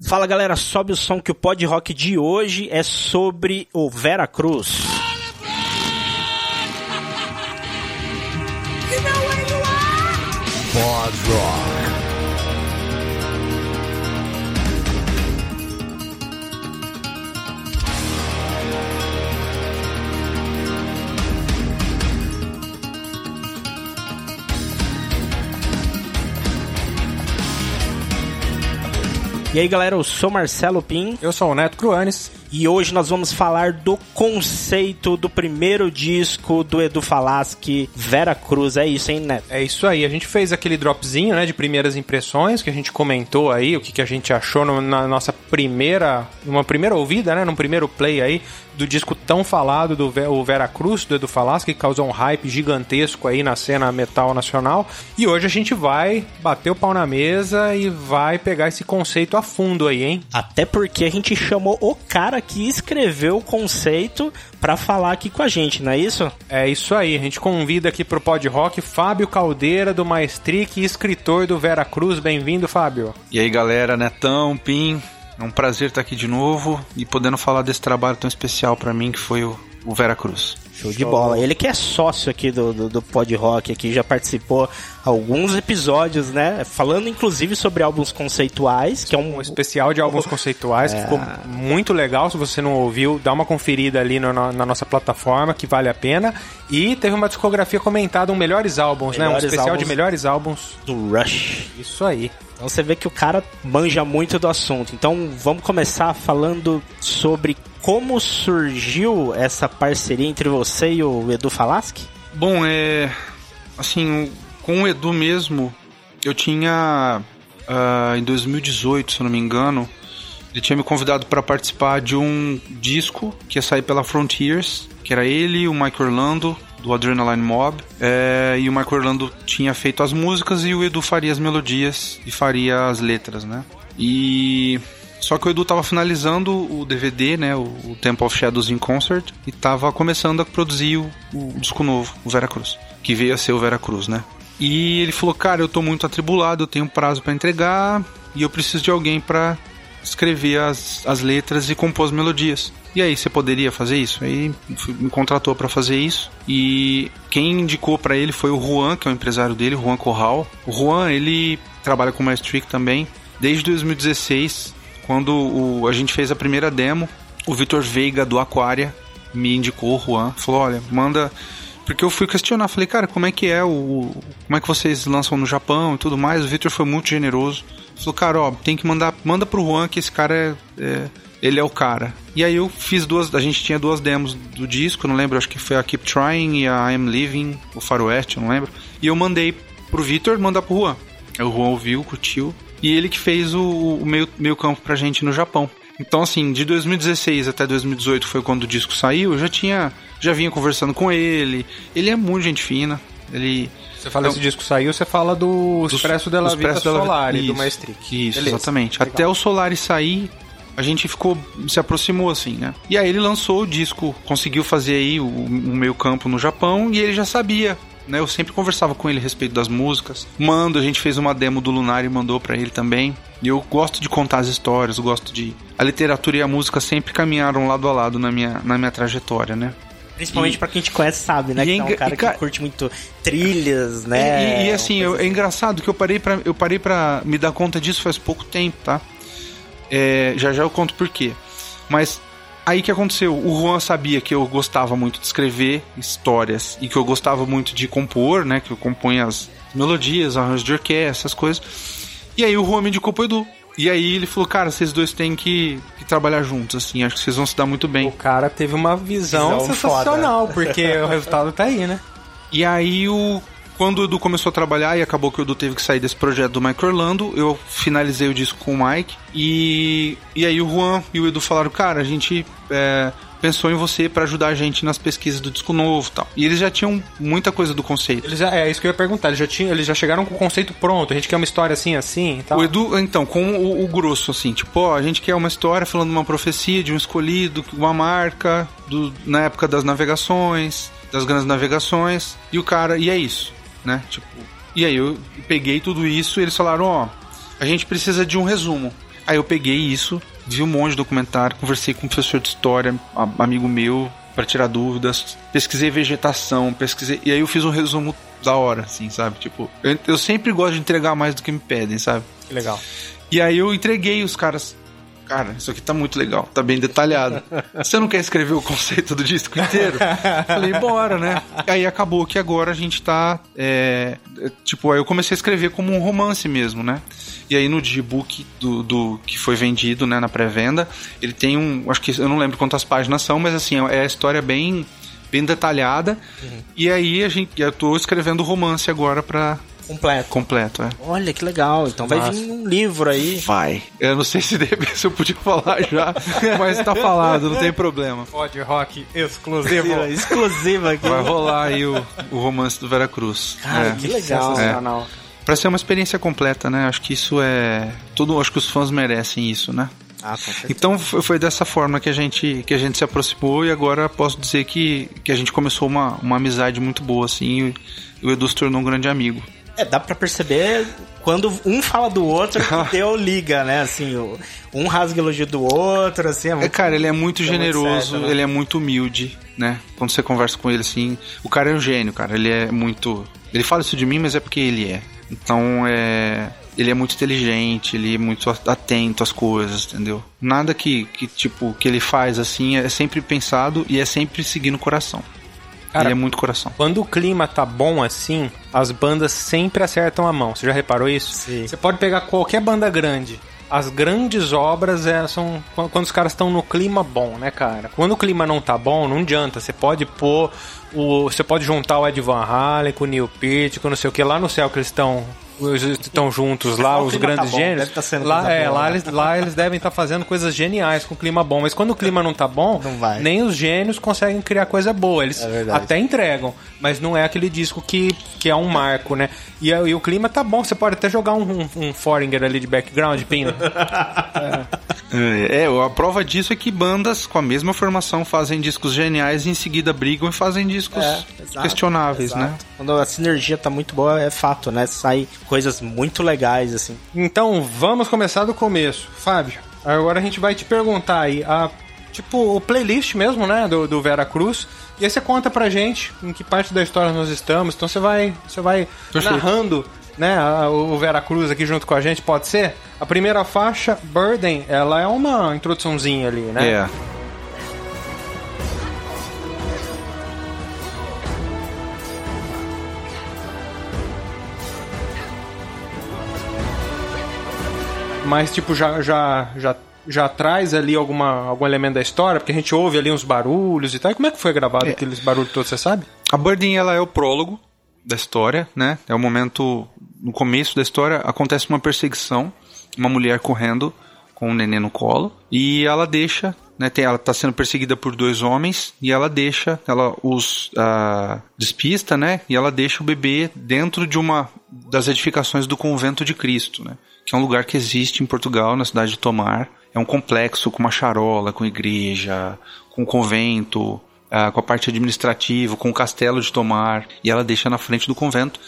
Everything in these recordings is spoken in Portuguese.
Fala galera, sobe o som que o Pod Rock de hoje é sobre o Vera E aí galera, eu sou Marcelo Pim Eu sou o Neto Cruanes. E hoje nós vamos falar do conceito do primeiro disco do Edu Falaschi, Vera Cruz. É isso, hein, Neto? É isso aí, a gente fez aquele dropzinho, né, de primeiras impressões, que a gente comentou aí, o que, que a gente achou no- na nossa primeira, numa primeira ouvida, né, num primeiro play aí, do disco tão falado do o Vera Cruz, do Edu Falaschi, que causou um hype gigantesco aí na cena metal nacional. E hoje a gente vai bater o pau na mesa e vai pegar esse conceito a fundo aí, hein? Até porque a gente chamou o cara que escreveu o conceito pra falar aqui com a gente, não é isso? É isso aí, a gente convida aqui pro Pod Rock Fábio Caldeira, do Maestric e escritor do Vera Cruz. Bem-vindo, Fábio. E aí galera, Netão, Pim, é um prazer estar aqui de novo e podendo falar desse trabalho tão especial pra mim que foi o, o Vera Cruz. Show de bola. Ele que é sócio aqui do, do, do Pod Rock, aqui já participou alguns episódios, né? Falando inclusive sobre álbuns conceituais, que é um um especial de álbuns conceituais que ficou muito legal. Se você não ouviu, dá uma conferida ali no- na, na nossa plataforma que vale a pena. E teve uma discografia comentada, um melhores álbuns, né? Um Melhores especial de melhores álbuns. do Rush. Isso aí. Então você vê que o cara manja muito do assunto. Então vamos começar falando sobre como surgiu essa parceria entre você e o Edu Falaschi? Bom, é. Assim, com o Edu mesmo, eu tinha. ah, em 2018, se não me engano, ele tinha me convidado para participar de um disco que ia sair pela Frontiers, que era ele, o Mike Orlando, do Adrenaline Mob, é, e o Mike Orlando tinha feito as músicas e o Edu faria as melodias e faria as letras, né? E só que o Edu tava finalizando o DVD, né, o, o Temple of Shadows in Concert, e tava começando a produzir o, o disco novo, o Vera Cruz, que veio a ser o Vera Cruz, né? E ele falou: "Cara, eu tô muito atribulado, eu tenho prazo pra entregar e eu preciso de alguém pra escrever as, as letras e compor as melodias. E aí, você poderia fazer isso? Aí me contratou pra fazer isso. E quem indicou pra ele foi o Juan, que é o empresário dele, o Juan Corral. O Juan, ele trabalha com Maestric também desde 2016, quando o- a gente fez a primeira demo. O Vitor Veiga do Aquaria me indicou o Juan, falou: "Olha, manda porque eu fui questionar, falei, cara, como é que é o. Como é que vocês lançam no Japão e tudo mais? O Victor foi muito generoso. Falou, cara, ó, tem que mandar. Manda pro Juan que esse cara é. é- ele é o cara. E aí eu fiz duas. A gente tinha duas demos do disco, não lembro, acho que foi a Keep Trying e a I'm Living, o Faroeste, não lembro. E eu mandei pro Victor mandar pro Juan. O Juan ouviu, curtiu. E ele que fez o, o meio, meio campo pra gente no Japão. Então, assim, de 2016 até 2018 foi quando o disco saiu, eu já tinha. Já vinha conversando com ele. Ele é muito gente fina. Ele. Você fala Então- esse disco saiu, você fala do Expresso della Vita Expresso Solari, do Isso, Maestric. Isso, Beleza. exatamente. Legal. Até o Solari sair, a gente ficou. se aproximou assim, né? E aí ele lançou o disco, conseguiu fazer aí o, o meio campo no Japão e ele já sabia. Né, eu sempre conversava com ele a respeito das músicas. Mando, a gente fez uma demo do Lunar e mandou pra ele também. E eu gosto de contar as histórias, gosto de. A literatura e a música sempre caminharam lado a lado na minha, na minha trajetória, né? Principalmente E- pra quem te conhece sabe, né? e Que é é um cara e ca- que curte muito trilhas, né? E, e, uma assim, coisa eu- é engraçado que eu parei para eu parei para me dar conta disso faz pouco tempo, tá? É, já já eu conto por quê. Mas aí que aconteceu? O Juan sabia que eu gostava muito de escrever histórias e que eu gostava muito de compor, né? Que eu componho as melodias, arranjos de orquestra, essas coisas. E aí o Juan me indicou pro Edu. E aí ele falou, cara, vocês dois têm que, que trabalhar juntos, assim, acho que vocês vão se dar muito bem. O cara teve uma visão, Visão sensacional, porque o resultado tá aí, né? E aí, o, quando o Edu começou a trabalhar e acabou que o Edu teve que sair desse projeto do Mike Orlando, eu finalizei o disco com o Mike. E, e aí o Juan e o Edu falaram, cara, a gente é, pensou em você pra ajudar a gente nas pesquisas do disco novo e tal. E eles já tinham muita coisa do conceito. Eles já, é isso que eu ia perguntar. Eles já, tinham, eles já chegaram com o conceito pronto. A gente quer uma história assim, assim e tal. O Edu, então, com o, o grosso, assim, tipo, ó, a gente quer uma história falando de uma profecia, de um escolhido, uma marca, do, na época das navegações, das grandes navegações, e o cara, e é isso, né? Tipo, e aí eu peguei tudo isso e eles falaram, ó, a gente precisa de um resumo. Aí eu peguei isso, vi um monte de documentário, conversei com um professor de história, amigo meu, para tirar dúvidas, pesquisei vegetação, pesquisei. E aí eu fiz um resumo da hora, assim, sabe? Tipo, eu, eu sempre gosto de entregar mais do que me pedem, sabe? Que legal. E aí eu entreguei os caras. Cara, isso aqui tá muito legal, tá bem detalhado. Você não quer escrever o conceito do disco inteiro? Falei, bora, né? Aí acabou que agora a gente tá. É, tipo, aí eu comecei a escrever como um romance mesmo, né? E aí no digibook do, do que foi vendido, né, na pré-venda, ele tem um. Acho que eu não lembro quantas páginas são, mas assim, é a história bem bem detalhada. Uhum. E aí a gente, eu tô escrevendo romance agora para Completo. Completo, é. Olha que legal. Então Nossa. vai vir um livro aí. Vai. Eu não sei se, deve, se eu podia falar já, mas tá falado, não tem problema. Pode rock exclusivo. Exclusiva aqui. Vai rolar aí o, o romance do Veracruz. Cara, é. que legal. Sensacional. É. Pra ser uma experiência completa, né? Acho que isso é. Tudo, acho que os fãs merecem isso, né? Ah, então foi dessa forma que a gente que a gente se aproximou e agora posso dizer que, que a gente começou uma, uma amizade muito boa assim e o Edu se tornou um grande amigo. É, dá pra perceber quando um fala do outro que deu liga, né? Assim, um rasga elogio do outro, assim. É, muito, é cara, ele é muito generoso, muito certo, né? ele é muito humilde, né? Quando você conversa com ele assim, o cara é um gênio, cara. Ele é muito. Ele fala isso de mim, mas é porque ele é. Então é ele é muito inteligente, ele é muito atento às coisas, entendeu? Nada que, que tipo, que ele faz assim é sempre pensado e é sempre seguindo o coração. Cara, ele é muito coração. Quando o clima tá bom assim, as bandas sempre acertam a mão. Você já reparou isso? Sim. Você pode pegar qualquer banda grande. As grandes obras é, são quando os caras estão no clima bom, né, cara? Quando o clima não tá bom, não adianta. Você pode pôr o. Você pode juntar o Ed Van Halen com o Neil Peart, com não sei o que lá no céu que eles estão estão juntos lá, os grandes tá gênios. Tá lá, é, lá, eles, lá eles devem estar tá fazendo coisas geniais com o clima bom. Mas quando o clima não tá bom, não nem os gênios conseguem criar coisa boa. Eles é até entregam, mas não é aquele disco que, que é um marco, né? E, e o clima tá bom, você pode até jogar um, um, um Foringer ali de background, Pino. é. É, a prova disso é que bandas com a mesma formação fazem discos geniais e em seguida brigam e fazem discos é, exato, questionáveis, né? exato. né? Quando a sinergia tá muito boa, é fato, né? Sai coisas muito legais, assim. Então, vamos começar do começo. Fábio, agora a gente vai te perguntar aí, a, tipo, o playlist mesmo, né, do, do Vera Cruz. E aí você conta pra gente em que parte da história nós estamos. Então você vai, você vai narrando né, o Vera Cruz aqui junto com a gente, pode ser? A primeira faixa, Burden, ela é uma introduçãozinha ali, né? É. mas tipo já já já já traz ali alguma, algum elemento da história, porque a gente ouve ali uns barulhos e tal. E como é que foi gravado é. aqueles barulhos todos, você sabe? A Birding, ela é o prólogo da história, né? É o momento, no começo da história, acontece uma perseguição, uma mulher correndo com um neném no colo, e ela deixa, né? Tem, ela está sendo perseguida por dois homens, e ela deixa, ela os uh, despista, né? E ela deixa o bebê dentro de uma das edificações do convento de Cristo, né? que é um lugar que existe em Portugal, na cidade de Tomar. É um complexo com uma charola, com igreja, com convento, uh, com a parte administrativa, com o castelo de Tomar. E ela deixa na frente do convento.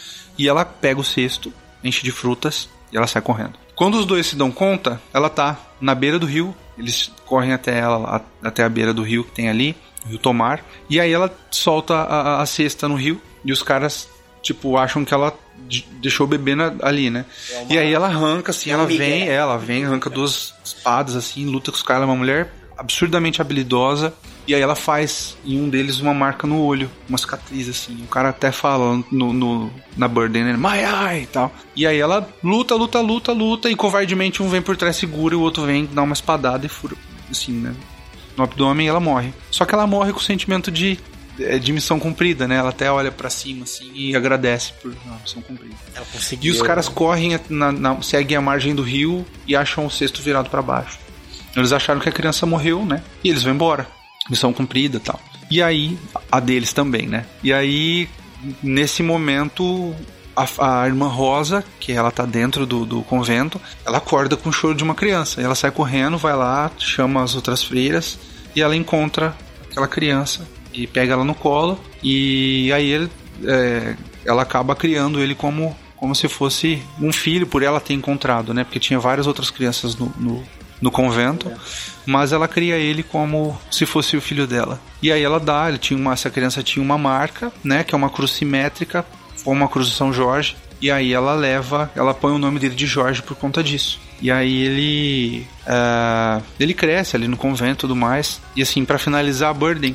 E ela pega o cesto, enche de frutas e ela sai correndo. Quando os dois se dão conta, ela tá na beira do rio. Eles correm até ela, até a beira do rio que tem ali, o rio Tomar. E aí ela solta a, a, cesta no rio. E os caras, tipo, acham que ela deixou o bebê na, ali, né? É uma... E aí ela arranca, assim, é ela vem, ela vem, arranca duas espadas, assim, luta com os caras, é uma mulher absurdamente habilidosa. E aí ela faz em um deles uma marca no olho, uma cicatriz, assim. O cara até fala no, no na Burden, né? My eye e tal. E aí ela luta, luta, luta, luta, e covardemente um vem por trás segura e o outro vem dá uma espadada e fura, assim, né? No abdômen e ela morre. Só que ela morre com o sentimento de é de missão cumprida, né? Ela até olha para cima assim e agradece por uma missão cumprida. Ela conseguiu. E os caras correm, na, na, seguem a margem do rio e acham o cesto virado para baixo. Eles acharam que a criança morreu, né? E eles vão embora. Missão cumprida tal. E aí, a deles também, né? E aí, nesse momento, a, a, irmã Rosa, que ela tá dentro do, do convento, ela acorda com o choro de uma criança. E ela sai correndo, vai lá, chama as outras freiras e ela encontra aquela criança e pega ela no colo e aí ele, é, ela acaba criando ele como como se fosse um filho por ela ter encontrado, né? Porque tinha várias outras crianças no, no, no convento, mas ela cria ele como se fosse o filho dela. E aí ela dá, ele tinha uma, essa criança tinha uma marca, né? Que é uma cruz simétrica, uma cruz de São Jorge. E aí ela leva, ela põe o nome dele de Jorge por conta disso. E aí ele uh, ele cresce ali no convento e tudo mais. E assim, para finalizar a Burden,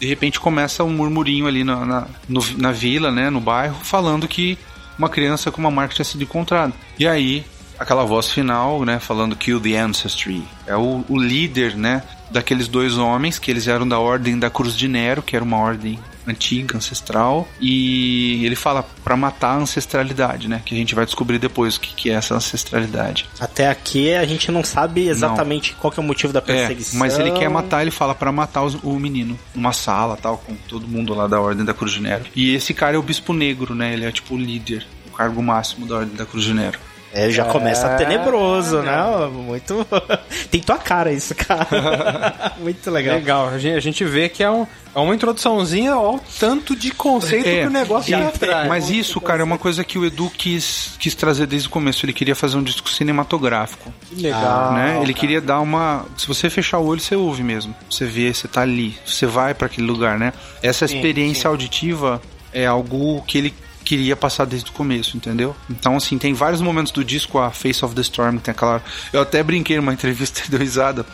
de repente começa um murmurinho ali na, na, no, na vila, né, no bairro, falando que uma criança com uma marca tinha sido encontrada. E aí, aquela voz final, né, falando Kill the Ancestry. É o, o líder, né, daqueles dois homens, que eles eram da Ordem da Cruz de Nero, que era uma ordem antiga, ancestral, e ele fala para matar a ancestralidade, né? Que a gente vai descobrir depois o que, que é essa ancestralidade. Até aqui a gente não sabe exatamente não. qual é o motivo da perseguição. É, mas ele quer matar, ele fala para matar os, o menino numa sala, tal, com todo mundo lá da Ordem da Cruz de Nero. E esse cara é o Bispo Negro, né? Ele é tipo o líder, o cargo máximo da Ordem da Cruz de Nero. É, já começa é... tenebroso, né? Muito. Tem tua cara isso, cara. Muito legal. Legal. A gente, vê que é, um, é uma introduçãozinha ao tanto de conceito é, que o negócio já traz. Mas isso, cara, é uma coisa que o Edu quis, quis trazer desde o começo. Ele queria fazer um disco cinematográfico. Que legal. Né? Ele queria dar uma. Se você fechar o olho, você ouve mesmo. Você vê, você tá ali. Você vai para aquele lugar, né? Essa experiência sim, sim. auditiva é algo que ele queria passar desde o começo, entendeu? Então, assim, tem vários momentos do disco, a Face of the Storm, tem aquela. Eu até brinquei numa entrevista deu risada.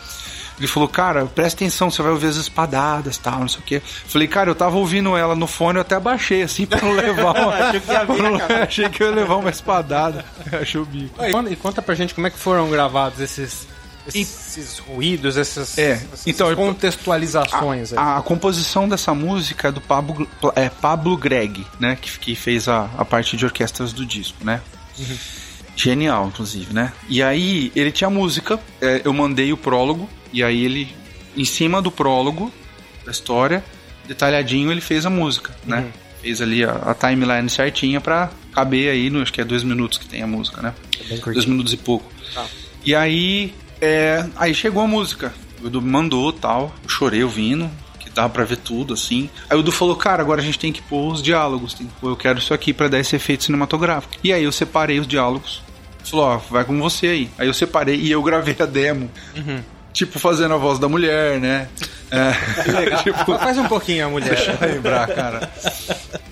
Ele falou, cara, presta atenção, você vai ouvir as espadadas tal, não sei o quê. Falei, cara, eu tava ouvindo ela no fone, eu até abaixei, assim, pra não levar uma. achei, que ia achei que eu ia levar uma espadada. Achei o bico. E conta pra gente como é que foram gravados esses esses ruídos, essas, é, essas então, contextualizações. A, a, a, composição dessa música é do Pablo, é, Pablo Greg, né? Que, que fez a, a parte de orquestras do disco, né? Uhum. Genial, inclusive, né? E aí, ele tinha música, é, eu mandei o prólogo, e aí ele, em cima do prólogo da história, detalhadinho, ele fez a música, né? Uhum. Fez ali a, a, timeline certinha pra caber aí, no, acho que é dois minutos que tem a música, né? É dois minutos e pouco. Ah. E aí, é, aí chegou a música. O Edu me mandou tal. Eu chorei ouvindo, que dava pra ver tudo, assim. Aí o Edu falou, cara, agora a gente tem que pôr os diálogos. Tem que pôr, eu quero isso aqui para dar esse efeito cinematográfico. E aí eu separei os diálogos. Falou, ó, vai com você aí. Aí eu separei e eu gravei a demo. Uhum. Tipo, fazendo a voz da mulher, né? É, tipo, Faz um pouquinho a mulher. Deixa eu lembrar, cara.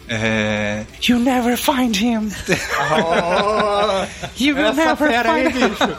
É... You never find him. Oh, you will never find aí, bicho.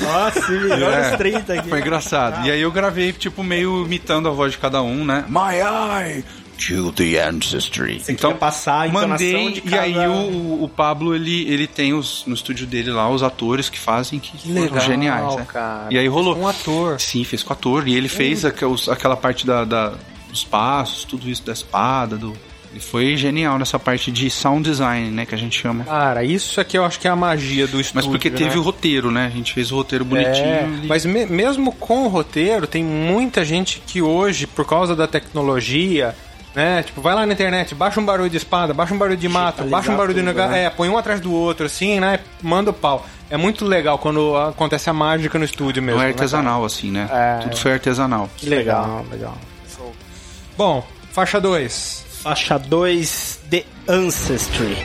Nossa, melhor é, os 30 aqui. Foi engraçado. Ah. E aí eu gravei, tipo, meio imitando a voz de cada um, né? My eye! Kill the ancestry. Você então passar a mandei de cada... e aí o, o Pablo ele, ele tem os, no estúdio dele lá os atores que fazem que, que legal, geniais, né? cara. E aí rolou um ator. Sim, fez com o ator e ele fez aquela parte da, da, dos passos, tudo isso da espada, do ele foi genial nessa parte de sound design, né, que a gente chama. Cara, isso aqui eu acho que é a magia do estúdio. Mas porque teve né? o roteiro, né? A gente fez o roteiro bonitinho. É, mas me mesmo com o roteiro, tem muita gente que hoje, por causa da tecnologia, né? Tipo, vai lá na internet, baixa um barulho de espada, baixa um barulho de mato, baixa um barulho tudo, de negócio, né? é, põe um atrás do outro, assim, né? Manda o pau. É muito legal quando acontece a mágica no estúdio mesmo. Não é artesanal, né, assim, né? É, Tudo foi artesanal. Que legal, legal. Bom, faixa 2 faixa 2, The Ancestry.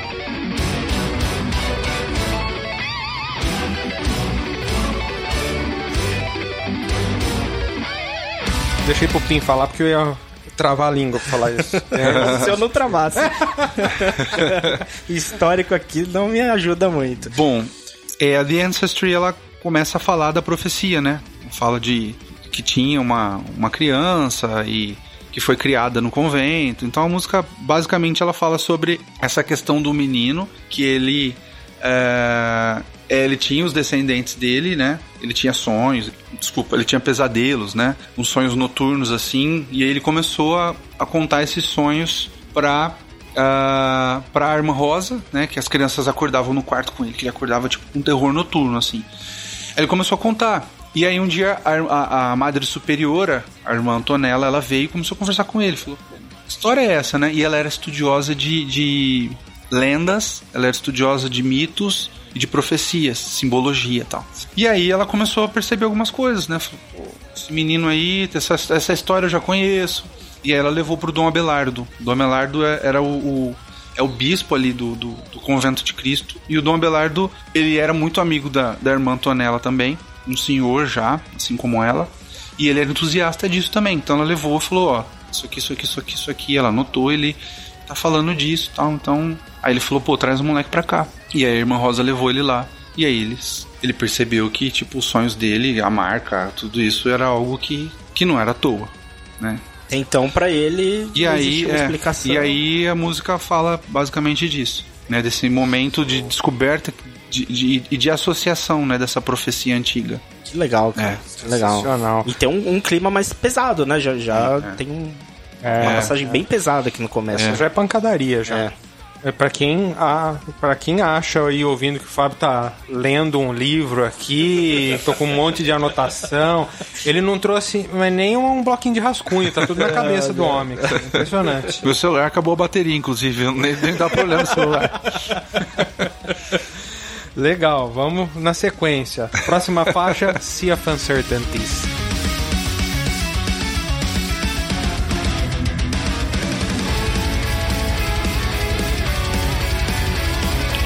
Deixei pro Pim falar porque eu ia travar a língua pra falar isso. É, se eu não travasse. Histórico aqui não me ajuda muito. Bom, é, a The Ancestry ela começa a falar da profecia, né? Fala de que tinha uma, uma criança e que foi criada no convento. Então a música basicamente ela fala sobre essa questão do menino que ele é, ele tinha os descendentes dele, né? Ele tinha sonhos, desculpa, ele tinha pesadelos, né? Uns sonhos noturnos assim, e aí ele começou a, a contar esses sonhos para uh, é, para a irmã Rosa, né? Que as crianças acordavam no quarto com ele, que ele acordava tipo um terror noturno assim. Ele começou a contar e aí um dia a, a, a, madre superiora, a irmã Antonella, ela veio e começou a conversar com ele. Falou, história é essa, né? E ela era estudiosa de, de lendas, ela era estudiosa de mitos de profecias, simbologia e tal. E aí ela começou a perceber algumas coisas, né? Falou, esse menino aí, essa, essa história eu já conheço. E aí ela levou pro Dom Abelardo. Dom Abelardo é, era o, o é o bispo ali do, do, do convento de Cristo. E o Dom Abelardo, ele era muito amigo da, da irmã Antonella também, um senhor já, assim como ela. E ele era entusiasta disso também. Então ela levou e falou: Ó, isso aqui, isso aqui, isso aqui, isso aqui. Ela anotou, ele tá falando disso tal. Então. Aí ele falou: pô, traz o moleque pra cá. E aí a irmã Rosa levou ele lá. E aí eles, ele percebeu que, tipo, os sonhos dele, a marca, tudo isso era algo que, que não era à toa, né? Então, para ele, e aí, uma é, explicação. E aí a música fala basicamente disso, né? Desse momento de descoberta e de, de, de, associação, né? Dessa profecia antiga. Que legal, cara. É, que legal. E tem um, um, clima mais pesado, né? Já, já é. tem um, uma passagem bem pesada aqui no começo. Já é pancadaria, já. É. Para quem a, para quem acha aí ouvindo que o Fábio tá lendo um livro aqui, tô com um monte de anotação, ele não trouxe mas nem um bloquinho de rascunho, tá tudo na cabeça do homem. Impressionante. Meu celular acabou a bateria, inclusive, nem, nem dá problema no celular. Legal, vamos na sequência. Próxima faixa, Sea of Uncertainties.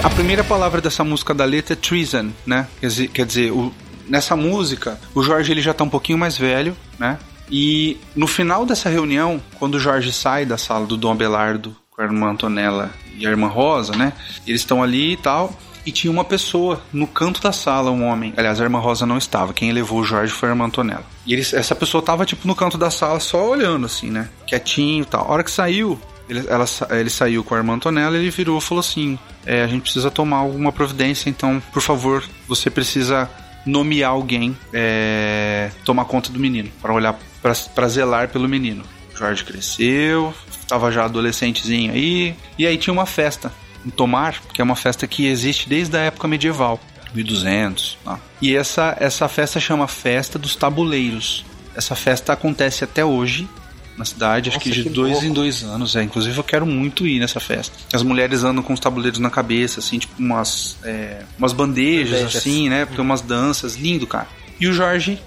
A primeira palavra dessa música da letra é treason, né? Quer dizer, quer dizer o, nessa música, o Jorge ele já tá um pouquinho mais velho, né? E no final dessa reunião, quando o Jorge sai da sala do Dom Abelardo com a irmã Antonella e a irmã Rosa, né? Eles estão ali e tal. E tinha uma pessoa no canto da sala, um homem. Aliás, a irmã Rosa não estava. Quem levou o Jorge foi a irmã Antonella. E eles, essa pessoa tava, tipo, no canto da sala, só olhando, assim, né? Quietinho e tal. A hora que saiu, ele, ela, ele saiu com a irmã Antonella e ele virou e falou assim: é, a gente precisa tomar alguma providência, então, por favor, você precisa nomear alguém, é, tomar conta do menino, para olhar, para zelar pelo menino. Jorge cresceu, estava já adolescentezinho aí, e aí tinha uma festa em Tomar, que é uma festa que existe desde a época medieval, 1200. Tá? E essa, essa festa chama Festa dos Tabuleiros. Essa festa acontece até hoje na cidade, Nossa, acho que de que dois louco. em dois anos. É, inclusive eu quero muito ir nessa festa. As mulheres andam com os tabuleiros na cabeça, assim, tipo umas, é, umas bandejas, assim, né? Porque umas danças, lindo, cara. E o Jorge,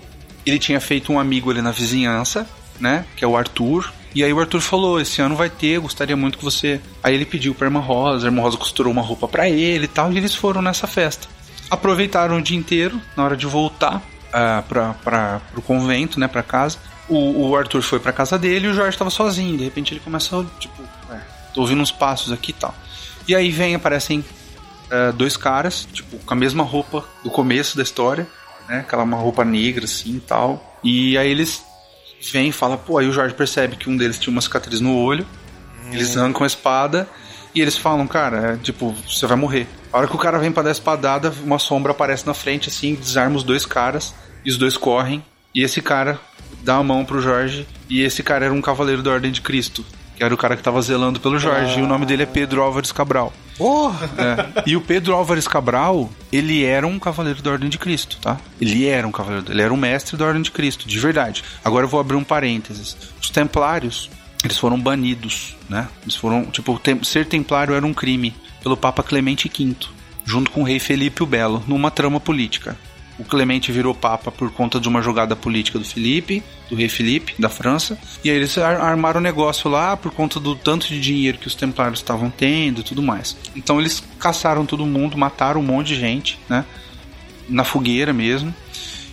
ele tinha feito um amigo ali na vizinhança, né? Que é o Arthur. E aí o Arthur falou, esse ano vai ter, gostaria muito que você... Aí ele pediu pra Irmã Rosa, a Irmã Rosa costurou uma roupa para ele e tal, e eles foram nessa festa. Aproveitaram o dia inteiro, na hora de voltar uh, pra, pra, pro convento, né, pra casa o, o Arthur foi pra casa dele e o Jorge tava sozinho. De repente ele começa, tipo, é, tô ouvindo uns passos aqui e tal. E aí vem, aparecem é, dois caras, tipo, com a mesma roupa do começo da história, né? Aquela uma roupa negra assim e tal. E aí eles vêm e falam, pô, aí o Jorge percebe que um deles tinha uma cicatriz no olho. Hum. Eles arrancam a espada e eles falam, cara, é, tipo, você vai morrer. A hora que o cara vem para dar a espadada, uma sombra aparece na frente, assim, desarma os dois caras, e os dois correm. E esse cara dá a mão pro Jorge. E esse cara era um cavaleiro da Ordem de Cristo. Que era o cara que tava zelando pelo Jorge. Ah. E o nome dele é Pedro Álvares Cabral. Porra! É. E o Pedro Álvares Cabral, ele era um cavaleiro da Ordem de Cristo, tá? Ele era um cavaleiro, ele era um mestre da Ordem de Cristo, de verdade. Agora eu vou abrir um parênteses. Os templários, eles foram banidos, né? Eles foram, tipo, ser templário era um crime pelo Papa Clemente V, junto com o rei Felipe o Belo, numa trama política. O Clemente virou papa por conta de uma jogada política do Felipe, do rei Felipe, da França. E aí eles armaram o negócio lá por conta do tanto de dinheiro que os templários estavam tendo e tudo mais. Então eles caçaram todo mundo, mataram um monte de gente, né? Na fogueira mesmo.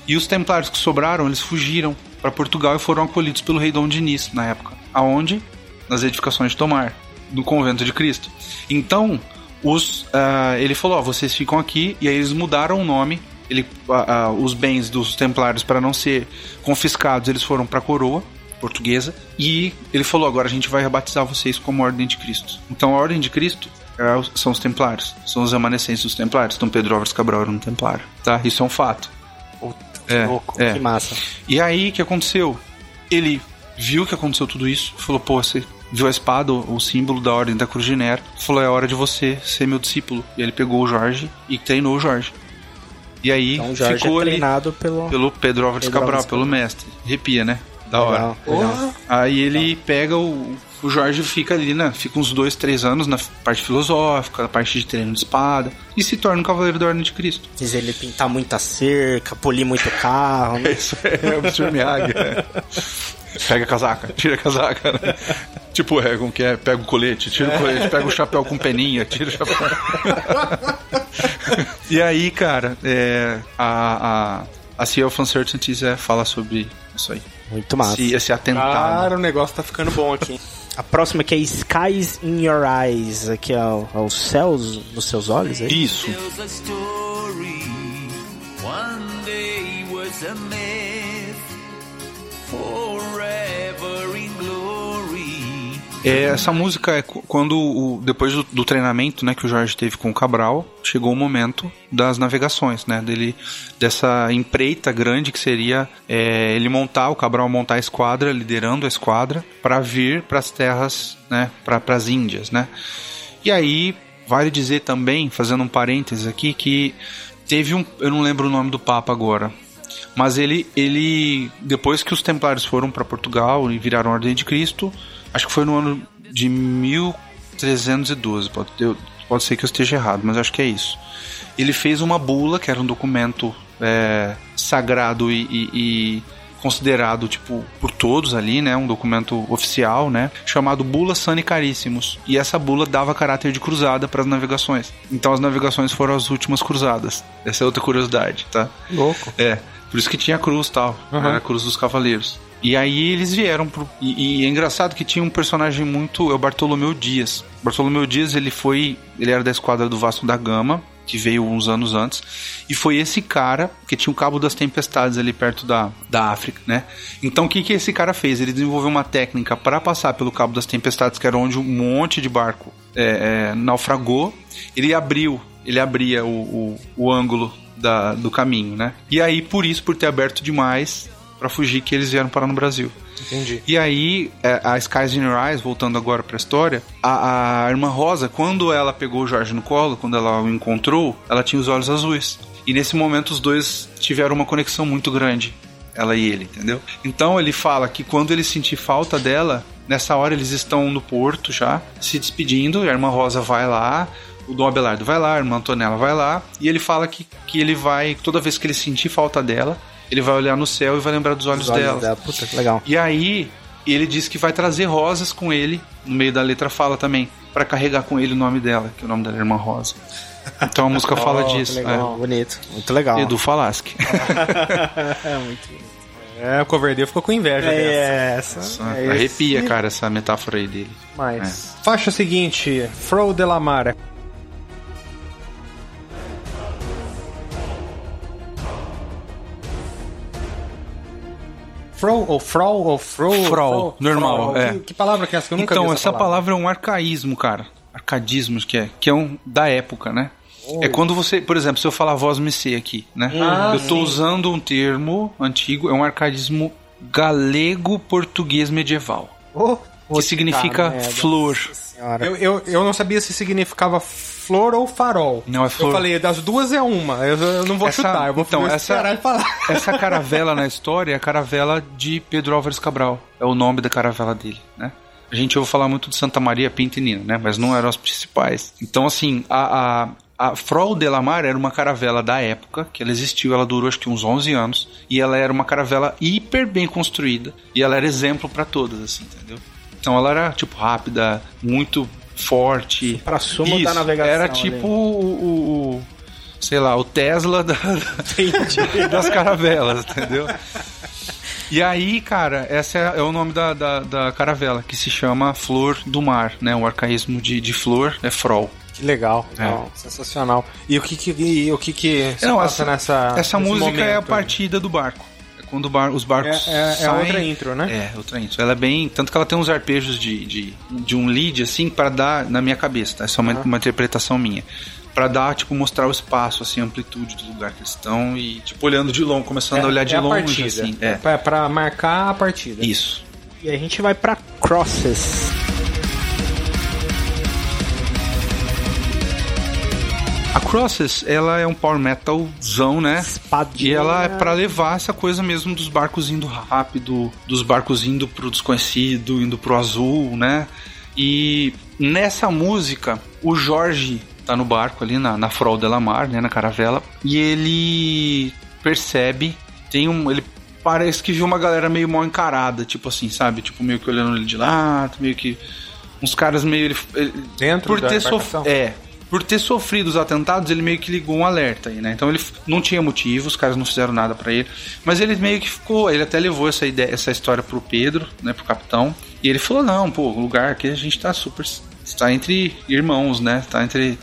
E os templários que sobraram, eles fugiram para Portugal e foram acolhidos pelo rei Dom Dinis na época. Aonde? Nas edificações de Tomar, no convento de Cristo. Então, os, uh, ele falou: ó, vocês ficam aqui, e aí eles mudaram o nome ele, a, a, os bens dos templários para não ser confiscados, eles foram para a coroa portuguesa e ele falou agora a gente vai rebatizar vocês como Ordem de Cristo. Então a Ordem de Cristo é, são os templários, são os remanescentes dos templários. Então Pedro Álvares Cabral era um templário, tá? Isso é um fato. Puta, que é, louco, é. que massa. E aí o que aconteceu? Ele viu que aconteceu tudo isso, falou: "Pô, você viu a espada, o, símbolo da Ordem da Cruz de Nero, falou: "É hora de você ser meu discípulo". E ele pegou o Jorge e treinou o Jorge. E aí então, ficou é treinado ali pelo, pelo Pedro Álvares Pedro Cabral, pelo mestre. Arrepia, né? Da hora. Legal. Aí ele legal. pega o, o Jorge fica ali, né? Fica uns dois, três anos na parte filosófica, na parte de treino de espada, e se torna um cavaleiro da Ordem de Cristo. Diz ele pintar muita cerca, polir muito carro. Né? Isso é, é o Sr. Miyagi. Pega a casaca, tira a casaca. Né? Tipo, é, como que é? Pega o colete, tira o colete, pega o chapéu com peninha, tira o chapéu. e aí, cara, é, a, a, a Sea of Uncertainties é, fala sobre isso aí. Muito massa. Esse, esse atentado. Cara, o negócio tá ficando bom aqui. A próxima que é Skies in Your Eyes, aqui é o- é os céus nos seus olhos, é? Isso. tells É, essa música é quando, o, depois do, do treinamento né, que o Jorge teve com o Cabral, chegou o momento das navegações, né? Dele, dessa empreita grande que seria é, ele montar, o Cabral montar a esquadra, liderando a esquadra, para vir para as terras, né? Para as Índias, né? E aí, vale dizer também, fazendo um parênteses aqui, que teve um. Eu não lembro o nome do Papa agora. Mas ele, ele depois que os Templários foram para Portugal e viraram a Ordem de Cristo, acho que foi no ano de 1312. Pode, eu- pode ser que eu esteja errado, mas acho que é isso. Ele fez uma bula, que era um documento é, sagrado e, e- e considerado tipo por todos ali, né, um documento oficial, né, chamado Bula Sani Caríssimos. E essa bula dava caráter de cruzada para as navegações. Então as navegações foram as últimas cruzadas. Essa é outra curiosidade, tá? Louco. É, por isso que tinha a cruz tal, Uhum. era a cruz dos cavaleiros. E aí eles vieram pro. E, e é engraçado que tinha um personagem muito. É o Bartolomeu Dias. Bartolomeu Dias, ele foi. Ele era da esquadra do Vasco da Gama, que veio uns anos antes. E foi esse cara que tinha o Cabo das Tempestades ali perto da, da África, né? Então o que, que esse cara fez? Ele desenvolveu uma técnica para passar pelo Cabo das Tempestades, que era onde um monte de barco é, é, naufragou. Ele abriu, ele abria o, o, o ângulo da, do caminho, né? E aí, por isso, por ter aberto demais, para fugir que eles vieram parar no Brasil. Entendi. E aí, é, a Skies in Your Eyes, voltando agora pra história, a, a irmã Rosa, quando ela pegou o Jorge no colo, quando ela o encontrou, ela tinha os olhos azuis. E nesse momento os dois tiveram uma conexão muito grande, ela e ele, entendeu? Então ele fala que quando ele sentir falta dela, nessa hora eles estão no porto já, se despedindo, e a irmã Rosa vai lá, o Dom Abelardo vai lá, a irmã Antonella vai lá, e ele fala que, que ele vai, toda vez que ele sentir falta dela, ele vai olhar no céu e vai lembrar dos olhos, Os olhos dela. dela. Puta, que legal. E aí, ele diz que vai trazer rosas com ele, no meio da letra fala também, pra carregar com ele o nome dela, que o nome dela é Irmã Rosa. Então a música fala Oh, que disso. Legal, bonito. Muito legal. É. Edu Falaschi. É, muito É, o Coverdale ficou com inveja dessa. É essa. Nossa, é Arrepia, esse. cara, essa metáfora aí dele. Mas. Faixa seguinte, Fro de Fro ou Fro ou Fro? Frol, normal, é. Que, que palavra que é essa que eu nunca Então, vi essa palavra. é um arcaísmo, cara. Arcadismo, que é, que é um da época, né? É quando você, por exemplo, se eu falar voz MC aqui, né? Ah, eu tô sim. usando um termo antigo, é um arcadismo galego-português medieval. Oh, Que significa merda. flor. Senhora. eu, eu, eu não sabia se significava flor ou farol. Não, é flor. Eu falei, das duas é uma. Eu, eu não vou Essa- chutar, eu vou então, essa- falar. Essa caravela na história é a caravela de Pedro Álvares Cabral. É o nome da caravela dele, né? A gente ouve falar muito de Santa Maria Pinta e Nina, né? Mas não eram as principais. Então, assim, a, a, a Frol de la Mar era uma caravela da época, que ela existiu, ela durou acho que uns 11 anos, e ela era uma caravela hiper bem construída, e ela era exemplo pra todas, assim, entendeu? Então ela era, tipo, rápida, muito forte. Pra sumo da navegação Era tipo o, o- sei lá, o Tesla da- das caravelas, entendeu? E aí, cara, esse é, é o nome da, da, da caravela, que se chama Flor do Mar, né? O arcaísmo de, de flor é frol. Que legal, É. sensacional. E o que que, o que, que se Não, passa essa, nessa essa música é a momento? partida do barco. É quando bar- os barcos É- é- é saem. outra intro, né? É, outra intro. Ela é bem... Tanto que ela tem uns arpejos de, de, de um lead, assim, para dar... Na minha cabeça, tá? Essa é uma, uma interpretação minha. Pra dar, tipo, mostrar o espaço, assim, a amplitude do lugar que eles estão e, tipo, olhando de longe, começando a olhar de é a longe, partida. assim. É. É, Pra, pra marcar a partida. isso. E a gente vai pra Crosses. A Crosses, ela é um power metalzão, né? Espadinha. E ela é pra levar essa coisa mesmo dos barcos indo rápido, dos barcos indo pro desconhecido, indo pro azul, né? E nessa música, o Jorge tá no barco ali na, na Frol de la Mar, né? Na caravela. E ele percebe, tem um. Ele parece que viu uma galera meio mal encarada, tipo assim, sabe? Tipo, meio que olhando ele de lado, meio que. Uns caras meio. Ele, ele- Dentro por da ter embarcação? sof- É. Por ter sofrido os atentados, ele meio que ligou um alerta aí, né? Então ele não tinha motivo, os caras não fizeram nada pra ele. Mas ele meio que ficou. Ele até levou essa, ideia, essa história pro Pedro, né? Pro capitão. E ele falou: não, pô, o lugar aqui a gente tá super. Está entre irmãos, né? Tá entre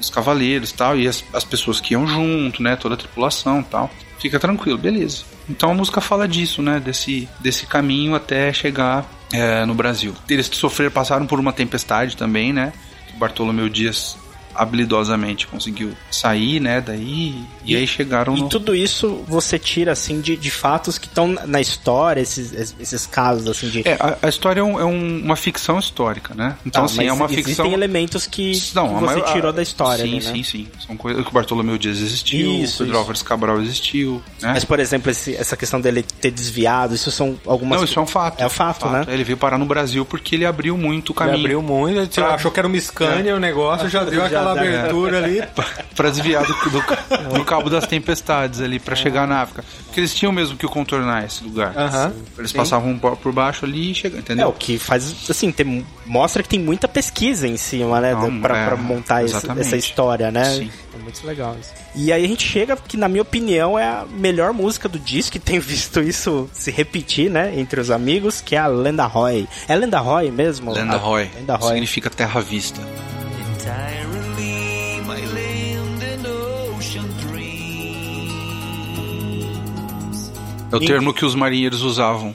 os cavaleiros tal, e as, as pessoas que iam junto, né? Toda a tripulação tal. Fica tranquilo, beleza. Então a música fala disso, né? Desse, desse caminho até chegar é, no Brasil. Eles sofreram, passaram por uma tempestade também, né? Bartolomeu Dias habilidosamente conseguiu sair, né? Daí e, aí chegaram E no... tudo isso você tira, assim, de, de fatos que estão na história, esses, esses casos, assim, de... É, a, a história é, um- é um- uma ficção histórica, né? Então, Tá, assim, mas é uma existem ficção. elementos que, Não, você maior- tirou da história, Sim, ali, né? sim, sim. São coisas que o Bartolomeu Dias existiu, Isso, o Pedro isso. Álvares Cabral existiu, né? Mas, por exemplo, esse- essa questão dele ter desviado, isso são algumas... Não, isso é um fato. É um fato, né? Ele veio parar no Brasil porque ele abriu muito o Ele caminho. abriu muito, ele Pra- achou que era uma Scania o negócio, já deu Já aquela né? abertura ali. Pra desviar do, do, do Cabo das Tempestades ali, pra chegar na África. Porque eles tinham mesmo que contornar esse lugar. Aham. Eles Sim. passavam por por baixo ali e chegavam, É, entendeu? o que faz, assim, tem, mostra que tem muita pesquisa em cima, né? Não, pra, é, pra montar esse- essa história, né? Sim. É muito legal isso. E aí a gente chega, que na minha opinião é a melhor música do disco, que tem visto isso se repetir, né? Entre os amigos, que é a Lenda Roy. É Lenda Roy mesmo? Lenda A- Roy. Lenda Roy. Significa terra vista. É o termo que os marinheiros usavam.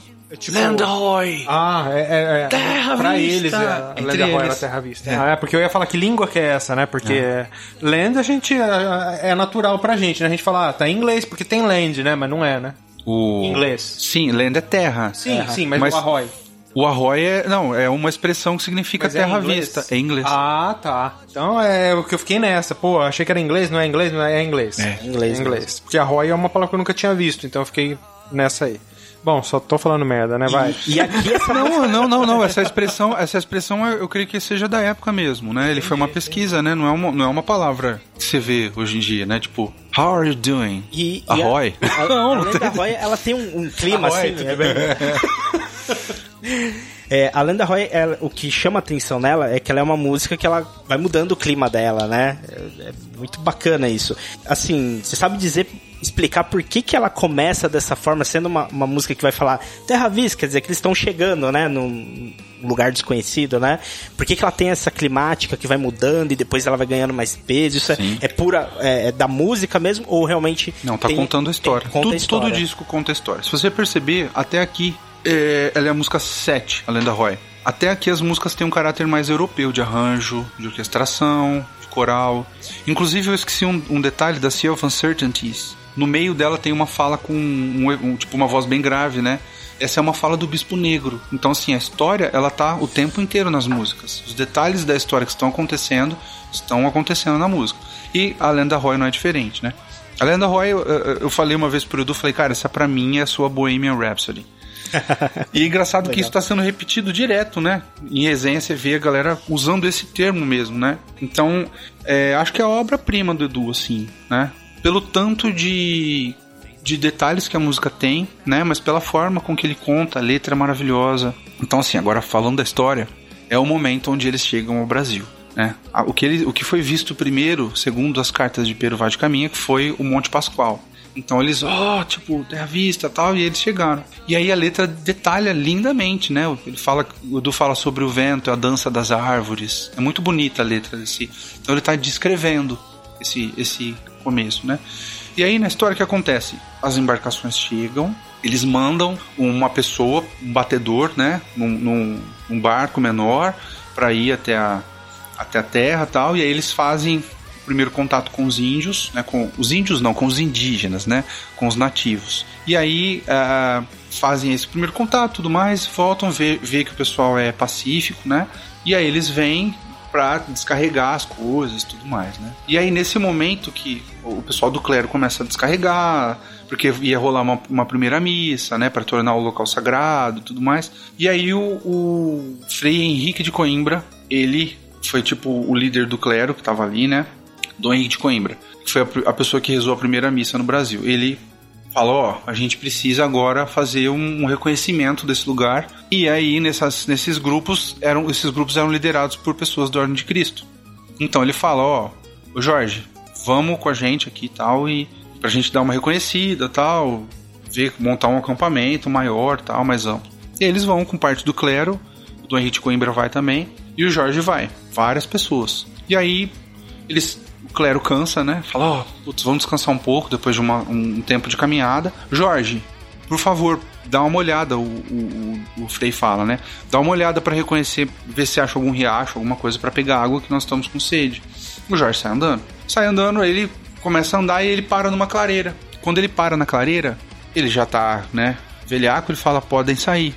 Lenda Roy! Ah, é, é, é. Terra pra vista. eles, a Entre Lenda Roy era. Terra Vista. É. Ah, é, porque eu ia falar que língua que é essa, né? Porque lenda a gente é, é natural pra gente, né? A gente fala, ah, tá em inglês porque tem land, né? Mas não é, né? O... Inglês. Sim, lenda é terra. Sim, sim, mas, Mas- o arroy. O arroy é. Não, é uma expressão que significa Mas é terra inglês? vista. É inglês. Ah, tá. Então é o que eu fiquei nessa. Pô, achei que era inglês, não é inglês, não é, é inglês. É. Inglês É inglês. Porque arroy é uma palavra que eu nunca tinha visto, então eu fiquei nessa aí. Bom, só tô falando merda, né? Vai. E aqui essa Não, não, não, não. Essa expressão, essa expressão eu creio que seja da época mesmo, né? Ele foi uma pesquisa, né? Não é uma, não é uma palavra que você vê hoje em dia, né? Tipo, how are you doing? E, e Arroy? A, a, a Lenda Roy, ela tem um, um clima Arroy, assim. tudo é bem- É, a Lenda Roy, ela- o que chama atenção nela é que ela é uma música que ela vai mudando o clima dela, né? É, é muito bacana isso. Assim, você sabe dizer, explicar por que, que ela começa dessa forma, sendo uma, uma música que vai falar Terra Vista, quer dizer que eles estão chegando, né? Num lugar desconhecido, né? Por que, que ela tem essa climática que vai mudando e depois ela vai ganhando mais peso? Isso é, é pura é, é da música mesmo ou realmente. Não, tá tem- contando a história. tem- conta Tudo, a história. Todo disco conta a história. Se você perceber, até aqui, é, ela é a música 7, a Lenda Roy. Até aqui as músicas têm um caráter mais europeu, de arranjo, de orquestração, de coral. Inclusive eu esqueci um, um detalhe da Sea of Uncertainties. No meio dela tem uma fala com um, um- tipo uma voz bem grave, né? Essa é uma fala do Bispo Negro. Então, assim, a história, ela tá o tempo inteiro nas músicas. Os detalhes da história que estão acontecendo, estão acontecendo na música. E a Lenda Roy não é diferente, né? A Lenda Roy, eu, eu- falei uma vez pro Edu, falei, cara, essa pra mim é a sua Bohemian Rhapsody. E é engraçado que isso está sendo repetido direto, né? Em resenha você vê a galera usando esse termo mesmo, né? Então, é, acho que é a obra-prima do Edu, assim, né? Pelo tanto de, de detalhes que a música tem, né? Mas pela forma com que ele conta, a letra é maravilhosa. Então, assim, agora falando da história, é o momento onde eles chegam ao Brasil. Né? O, que ele, o que foi visto primeiro, segundo as cartas de Pero Vaz de Caminha, que foi o Monte Pascoal. Então eles, ó, tipo, terra vista tal, e eles chegaram. E aí a letra detalha lindamente, né? Ele fala, o Edu fala sobre o vento, a dança das árvores. É muito bonita a letra desse. Então ele tá descrevendo esse, esse começo, né? E aí na história o que acontece? As embarcações chegam, eles mandam uma pessoa, um batedor, né? Num, num, num barco menor para ir até a, até a terra tal, e aí eles fazem o primeiro contato com os índios, né, com os índios não, com os indígenas, né, com os nativos. E aí ah, fazem esse primeiro contato, tudo mais, voltam ver, ver que o pessoal é pacífico, né? E aí eles vêm para descarregar as coisas, tudo mais, né? E aí nesse momento que o pessoal do clero começa a descarregar, porque ia rolar uma, uma primeira missa, né, para tornar o local sagrado, tudo mais. E aí o, o Frei Henrique de Coimbra, ele foi tipo o líder do clero que tava ali, né? Dom Henrique de Coimbra, que foi a, a pessoa que rezou a primeira missa no Brasil. Ele fala, ó, a gente precisa agora fazer um, reconhecimento desse lugar. E aí, nessas, nesses grupos, eram, esses grupos eram liderados por pessoas da Ordem de Cristo. Então ele fala, ó, ô Jorge, vamos com a gente aqui e tal, e pra gente dar uma reconhecida tal, ver, montar um acampamento maior tal, mais amplo. E eles vão com parte do clero, o Henrique Coimbra vai também, e o Jorge vai. Várias pessoas. E aí, eles o clero cansa, né? Fala, ó, putz, vamos descansar um pouco depois de uma- um tempo de caminhada. Jorge, por favor, dá uma olhada, o, o, o- Frei fala, né? Dá uma olhada pra reconhecer, ver se acha algum riacho, alguma coisa pra pegar água que nós estamos com sede. O Jorge sai andando. Sai andando, ele começa a andar e ele para numa clareira. Quando ele para na clareira, ele já tá, né, velhaco, ele fala, podem sair.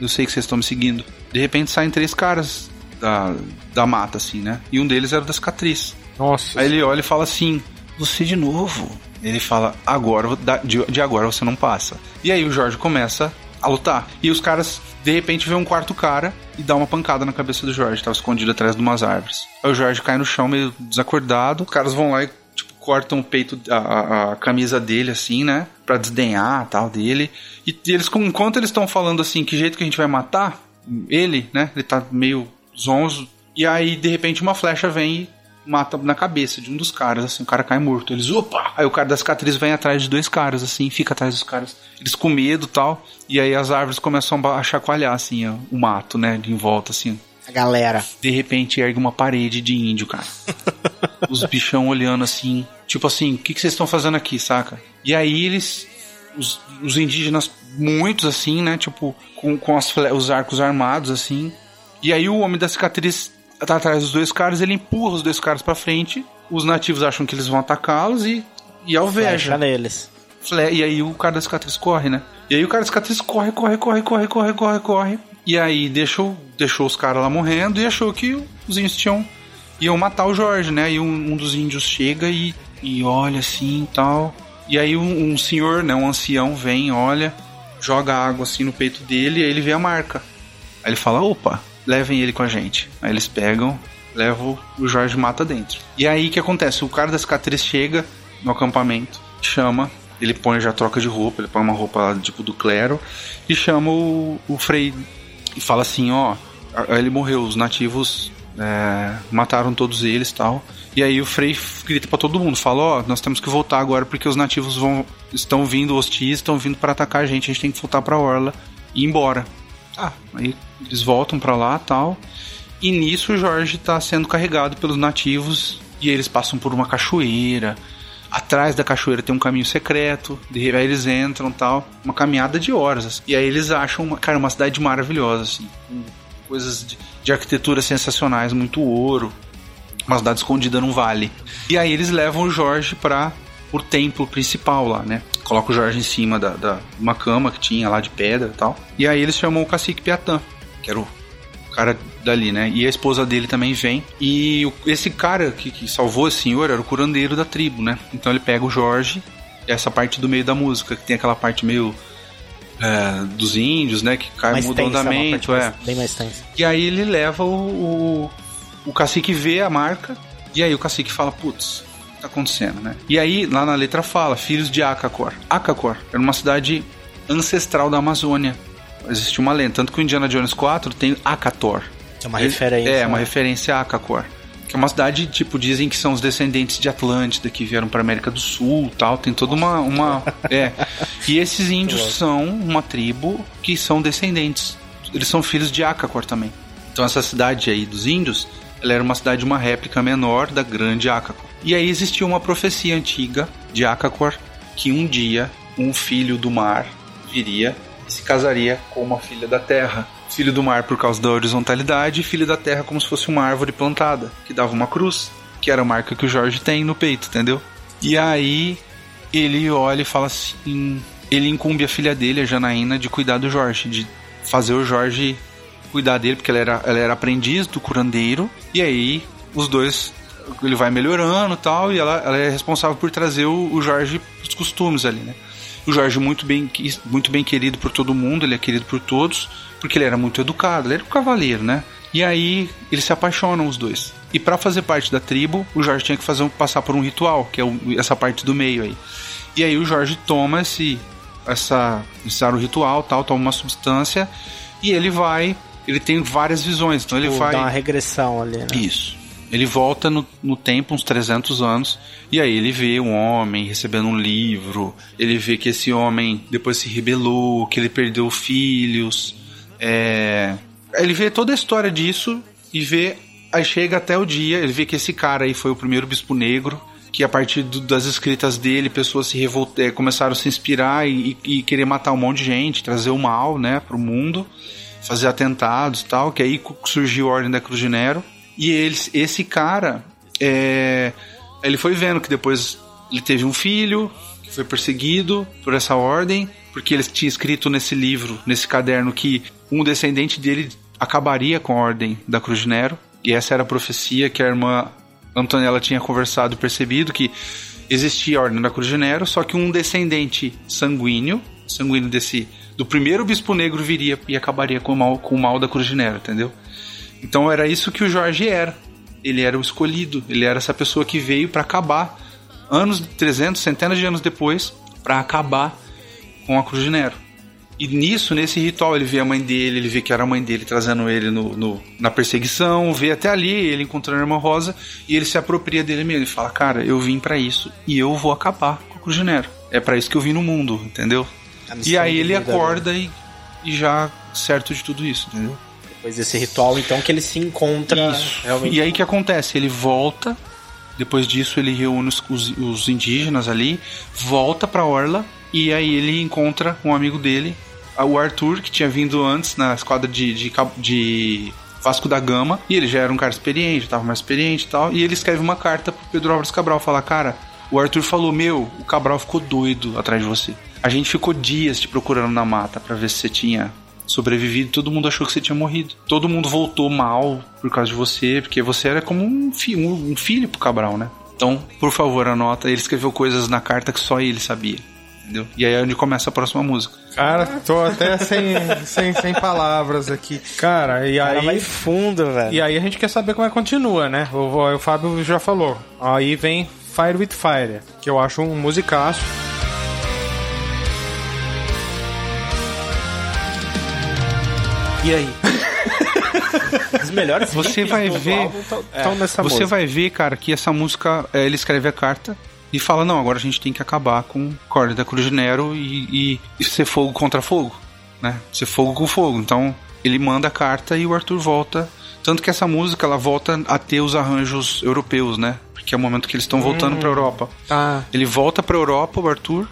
Eu sei que vocês estão me seguindo. De repente saem três caras da, da mata, assim, né? E um deles era o da cicatriz. Nossa. Aí ele olha e fala assim: Você de novo? Ele fala: Agora, de, agora você não passa. E aí o Jorge começa a lutar. E os caras, de repente, vê um quarto cara e dá uma pancada na cabeça do Jorge. Tava escondido atrás de umas árvores. Aí o Jorge cai no chão meio desacordado. Os caras vão lá e, tipo, cortam o peito, a, a- a camisa dele, assim, né? Pra desdenhar tal dele. E, e eles, enquanto eles estão falando assim, que jeito que a gente vai matar ele, né? Ele tá meio zonzo. E aí, de repente, uma flecha vem e mata na cabeça de um dos caras, assim, o cara cai morto. Eles, opa! Aí o cara da cicatriz vem atrás de dois caras, assim, fica atrás dos caras. Eles com medo e tal. E aí as árvores começam a chacoalhar, assim, ó, o mato, né? De em volta, assim. A galera. De repente ergue uma parede de índio, cara. Os bichão olhando assim, tipo assim, o que, que vocês estão fazendo aqui, saca? E aí eles. Os, os indígenas, muitos assim, né? Tipo, com, com as os arcos armados, assim. E aí o homem da cicatriz tá atrás dos dois caras, ele empurra os dois caras pra frente. Os nativos acham que eles vão atacá-los e. E alveja. Fecha neles. Fle- E aí o cara da cicatriz corre, né? E aí o cara da cicatriz corre, corre, corre, corre, corre, corre, corre. E aí deixou, deixou os caras lá morrendo e achou que os índios tinham, iam matar o Jorge, né? E um, um dos índios chega e, e olha assim e tal. E aí um, um senhor, né? Um ancião vem, olha, joga água assim no peito dele e aí ele vê a marca. Aí ele fala, opa, levem ele com a gente. Aí eles pegam, levam o Jorge mata dentro. E aí o que acontece? O cara da cicatriz chega no acampamento, chama, ele põe já troca de roupa, ele põe uma roupa tipo do clero, e chama o, o Frei e fala assim, ó, ele morreu, os nativos é, mataram todos eles tal. E aí o Frei grita pra todo mundo, fala, ó, nós temos que voltar agora porque os nativos vão estão vindo hostis, estão vindo para atacar a gente, a gente tem que voltar pra orla e ir embora. Ah, aí eles voltam pra lá tal. E nisso o Jorge tá sendo carregado pelos nativos e eles passam por uma cachoeira. Atrás da cachoeira tem um caminho secreto, de aí eles entram tal, uma caminhada de horas. assim. E aí eles acham, uma, cara, uma cidade maravilhosa, assim, com coisas de, de arquitetura sensacionais, muito ouro, uma cidade escondida num vale. E aí eles levam o Jorge para o templo principal lá, né? Coloca o Jorge em cima da, da uma cama que tinha lá de pedra e tal. E aí eles chamam o cacique Piatã, que era o cara dali, né? E a esposa dele também vem. E o- esse cara que, que salvou esse senhor era o curandeiro da tribo, né? Então ele pega o Jorge, essa parte do meio da música, que tem aquela parte meio é, dos índios, né? Que cai Mais muda o andamento, é. mais- bem mais tensa. E aí ele leva o, o, o cacique vê a marca, e aí o cacique fala, putz, o tá acontecendo, né? E aí, lá na letra fala, filhos de Acacor. Acacor era uma cidade ancestral da Amazônia. Existe uma lenda, tanto que o Indiana Jones 4 tem Acator. É uma referência. É, uma né? referência a Acacor. Que é uma cidade, tipo, dizem que são os descendentes de Atlântida que vieram pra América do Sul tal. Tem toda uma. uma é. E esses índios são uma tribo que são descendentes. Eles são filhos de Acacor também. Então essa cidade aí dos índios, ela era uma cidade, uma réplica menor da grande Acacor. E aí existia uma profecia antiga de Acacor que um dia um filho do mar viria e se casaria com uma filha da terra. Filho do mar por causa da horizontalidade e filho da terra como se fosse uma árvore plantada, que dava uma cruz, que era a marca que o Jorge tem no peito, entendeu? E aí ele olha e fala assim: ele incumbe a filha dele, a Janaína, de cuidar do Jorge, de fazer o Jorge cuidar dele, porque ela era, ela era aprendiz do curandeiro, e aí os dois. Ele vai melhorando tal, e ela, ela é responsável por trazer o, o Jorge pros costumes ali, né? O Jorge muito bem, muito bem querido por todo mundo, ele é querido por todos, porque ele era muito educado, ele era um cavaleiro, né? E aí eles se apaixonam os dois. E para fazer parte da tribo, o Jorge tinha que fazer passar por um ritual, que é o- essa parte do meio aí. E aí o Jorge toma esse, essa, esse ritual, tal, toma uma substância e ele vai, ele tem várias visões, então ele vai... Dá uma regressão ali, né? Isso. Ele volta no, no tempo, uns 300 anos, e aí ele vê um homem recebendo um livro, ele vê que esse homem depois se rebelou, que ele perdeu filhos, é... ele vê toda a história disso e vê, aí chega até o dia, ele vê que esse cara aí foi o primeiro bispo negro, que a partir do- das escritas dele, pessoas se revolt... eh, começaram a se inspirar e, e- querer matar um monte de gente, trazer o mal, né, pro mundo, fazer atentados e tal, que aí surgiu a Ordem da Cruz de Nero. E eles, esse cara, é, ele foi vendo que depois ele teve um filho, que foi perseguido por essa ordem, porque ele tinha escrito nesse livro, nesse caderno, que um descendente dele acabaria com a Ordem da Cruz de Nero. E essa era a profecia que a irmã Antonella tinha conversado e percebido que existia a Ordem da Cruz de Nero, só que um descendente sanguíneo, sanguíneo desse do primeiro bispo negro viria e acabaria com o mal, com o mal da entendeu? Então era isso que o Jorge era. Ele era o escolhido, ele era essa pessoa que veio para acabar anos 300, centenas de anos depois para acabar com a Cruz de Nero. E nisso, nesse ritual, ele vê a mãe dele, ele vê que era a mãe dele trazendo ele no, no- na perseguição, vê até ali ele encontrando a irmã Rosa e ele se apropria dele mesmo. Ele fala: Cara, eu vim para isso e eu vou acabar com de Nero. É para isso que eu vim no mundo, entendeu? E aí ele acorda e, e já certo de tudo isso, entendeu? Depois desse ritual, então, que ele se encontra Isso. realmente. E aí o que acontece? Ele volta, depois disso ele reúne os, os- os indígenas ali, volta pra Orla e aí ele encontra um amigo dele, o Arthur, que tinha vindo antes na esquadra de, de, de Vasco da Gama, e ele já era um cara experiente, tava mais experiente e tal, e ele escreve uma carta pro Pedro Álvares Cabral, fala, cara, o Arthur falou, meu, o Cabral ficou doido atrás de você. A gente ficou dias te procurando na mata pra ver se você tinha sobrevivido, todo mundo achou que você tinha morrido. Todo mundo voltou mal por causa de você, porque você era como um, fi um, um filho pro Cabral, né? Então, por favor, anota. Ele escreveu coisas na carta que só ele sabia. Entendeu? E aí é onde começa a próxima música. Cara, tô até sem, sem, sem palavras aqui. Cara, e O cara aí. vai fundo, velho. E aí a gente quer saber como é que continua, né? O, o Fábio já falou. Aí vem Fire with Fire, que eu acho um musicaço. E aí? Os melhores Você vai ver- álbum tão- tão nessa Você música. vai ver, cara, que essa música, é, ele escreve a carta e fala, não, agora a gente tem que acabar com o Corda da Cruz de Nero e, e, e ser fogo contra fogo, né? Ser fogo com fogo. Então, ele manda a carta e o Arthur volta. Tanto que essa música, ela volta a ter os arranjos europeus, né? Porque é o momento que eles estão voltando pra Europa. Tá. Ele volta pra Europa, o Arthur,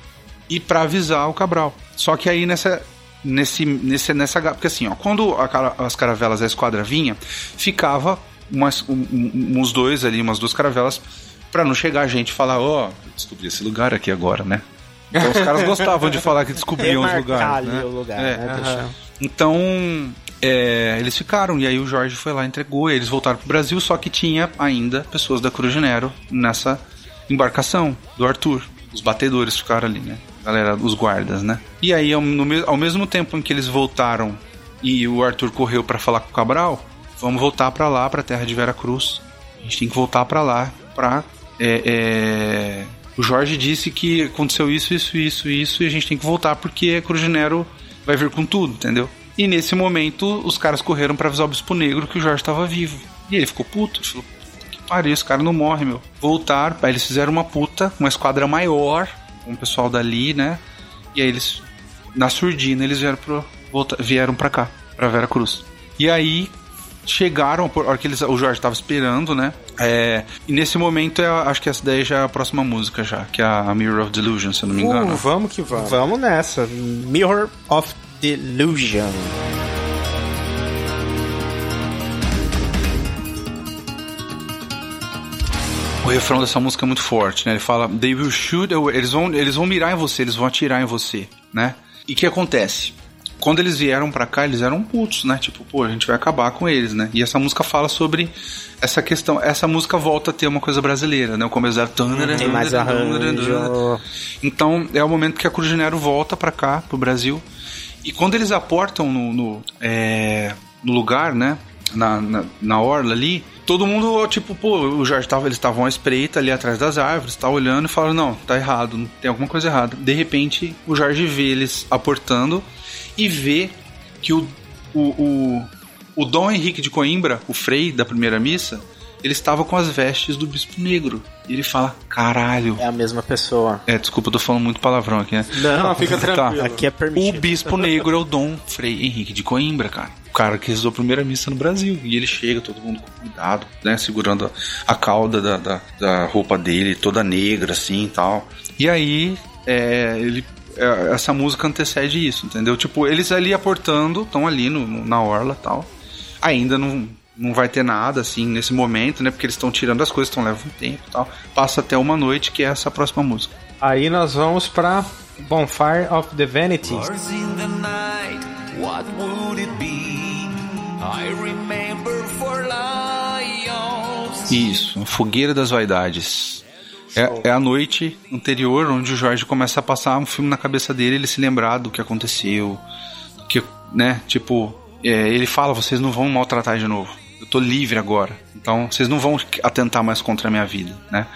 e pra avisar o Cabral. Só que aí nessa. Nesse, nesse, nessa. Porque assim, ó, quando a as caravelas da esquadra vinha, ficava umas, um- uns dois ali, umas duas caravelas, pra não chegar a gente e falar, ó, descobri esse lugar aqui agora, né? Então os caras gostavam de falar que descobriam os lugares. Né? o lugar, É, né? Deixar- então, é, eles ficaram, e aí o Jorge foi lá, entregou, e eles voltaram pro Brasil, só que tinha ainda pessoas da Cruz Nero nessa embarcação do Arthur. Os batedores ficaram ali, né? Galera, os guardas, né? E aí, ao, no ao mesmo tempo em que eles voltaram e o Arthur correu pra falar com o Cabral, vamos voltar pra lá, pra terra de Vera Cruz. A gente tem que voltar pra lá pra. é, é, O Jorge disse que aconteceu isso, isso, isso, isso, e a gente tem que voltar porque a Cruz Nero vai vir com tudo, entendeu? E nesse momento, os caras correram pra avisar o Bispo Negro que o Jorge tava vivo. E ele ficou puto, ele falou, puta que pariu, esse cara não morre, meu. Voltaram, aí eles fizeram uma puta, uma esquadra maior, com o pessoal dali, né? E aí eles, na surdina, eles vieram, pro, volta, vieram pra cá, pra Vera Cruz. E aí, chegaram, por hora que eles, o Jorge tava esperando, né? É, e nesse momento, é, acho que essa daí já é a próxima música já, que é a Mirror of Delusion, se eu não me engano. Uh, vamos que vamos. Vamos nessa. Mirror of Delusion. O refrão dessa música é muito forte, né? Ele fala, they will shoot away. Eles vão, eles vão mirar em você, eles vão atirar em você, né? E o que acontece? Quando eles vieram pra cá, eles eram putos, né? Tipo, pô, a gente vai acabar com eles, né? E essa música fala sobre essa questão. Essa música volta a ter uma coisa brasileira, né? O começo dela... Tem mais arranjo. Então, é o momento que a Cruz de Nero volta pra cá, pro Brasil. E quando eles aportam no, no, é, no lugar, né? Na, na, na orla ali, todo mundo, tipo, pô, o Jorge tava, eles estavam à espreita ali atrás das árvores, tá olhando e falaram, não, tá errado, tem alguma coisa errada. De repente, o Jorge vê eles aportando e vê que o, o, o, o Dom Henrique de Coimbra, o frei da primeira missa, ele estava com as vestes do Bispo Negro. E ele fala, caralho. É a mesma pessoa. É, desculpa, eu tô falando muito palavrão aqui, né? Não, fica Tá. tranquilo. Aqui é O permitido. bispo negro é o Dom Frei Henrique de Coimbra, cara. O cara que rezou a primeira missa no Brasil. E ele chega, todo mundo com cuidado, né? Segurando a, a cauda da, da, da roupa dele, toda negra, assim e tal. E aí, é, ele. é, essa música antecede isso, entendeu? Tipo, eles ali aportando, estão ali no, no- na orla e tal. Ainda não, não vai ter nada, assim, nesse momento, né? Porque eles estão tirando as coisas, estão levando tempo e tal. Passa até uma noite, que é essa próxima música. Aí nós vamos pra Bonfire of the Vanities. Stars in the night, what would it be? I remember for lions. Isso, a fogueira das vaidades. É, é a noite anterior onde o Jorge começa a passar um filme na cabeça dele, ele se lembrar do que aconteceu, que, né, tipo, é, ele fala, vocês não vão maltratar de novo. Eu tô livre agora. Então, vocês não vão atentar mais contra a minha vida, né?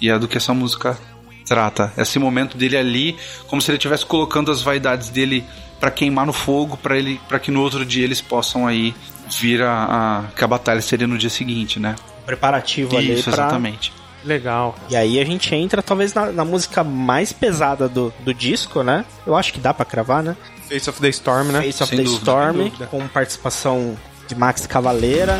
E é do que essa música trata. Esse momento dele ali, como se ele estivesse colocando as vaidades dele pra queimar no fogo, para ele, para que no outro dia eles possam aí vir a, a que a batalha seria no dia seguinte, né? Preparativo ali Isso, pra... exatamente. Legal. E aí a gente entra talvez na, na música mais pesada do, do disco, né? Eu acho que dá pra cravar, né? Face of the Storm, né? Face of Sem the dúvida, Storm, com participação de Max Cavaleira.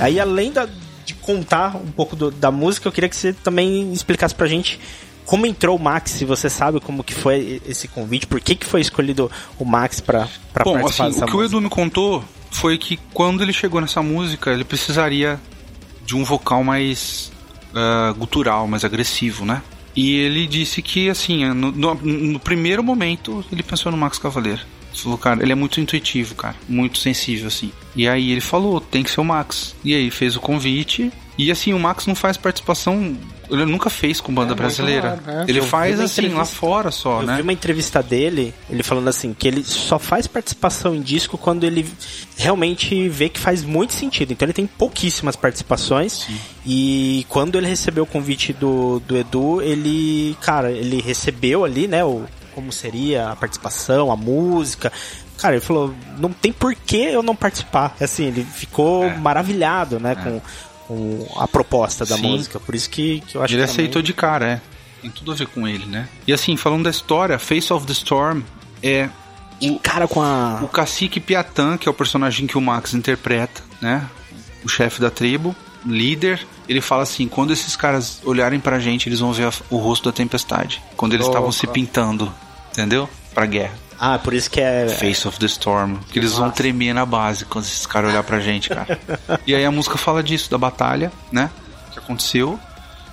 Aí, além da- de contar um pouco do- da música, eu queria que você também explicasse pra gente como entrou o Max, se você sabe como que foi esse convite, por que, que foi escolhido o Max Bom, participar assim, dessa o que o música. Edu me contou foi que quando ele chegou nessa música, ele precisaria de um vocal mais ah, gutural, mais agressivo, né? E ele disse que, assim, no, no- no primeiro momento, ele pensou no Max Cavaleiro. Falou, cara, ele é muito intuitivo, cara, muito sensível, assim. E aí ele falou, tem que ser o Max. E aí fez o convite. E assim, o Max não faz participação. Ele nunca fez com banda É brasileira. raro, é. Ele Eu faz assim, lá fora só, Eu né? vi uma entrevista dele, ele falando assim, que ele só faz participação em disco quando ele realmente vê que faz muito sentido. Então ele tem pouquíssimas participações. E quando ele recebeu o convite do, do Edu, ele, cara, ele recebeu ali, né, o, como seria a participação, a música. Cara, ele falou, não tem por que eu não participar. Assim, ele ficou maravilhado, né, com, com a proposta da Sim. música. Por isso que, que eu acho Ele que também- aceitou de cara, é. Tem tudo a ver com ele, né? E assim, falando da história, Face of the Storm é de cara com a o cacique Piatã, que é o personagem que o Max interpreta, né? O chefe da tribo, líder. Ele fala assim: quando esses caras olharem pra gente, eles vão ver a- o rosto da tempestade. Quando eles estavam se pintando, entendeu? Pra guerra. Ah, por isso que é. Face of the Storm. Que eles vão tremer na base quando esses caras olhar pra gente, cara. e aí a música fala disso, da batalha, né? Que aconteceu.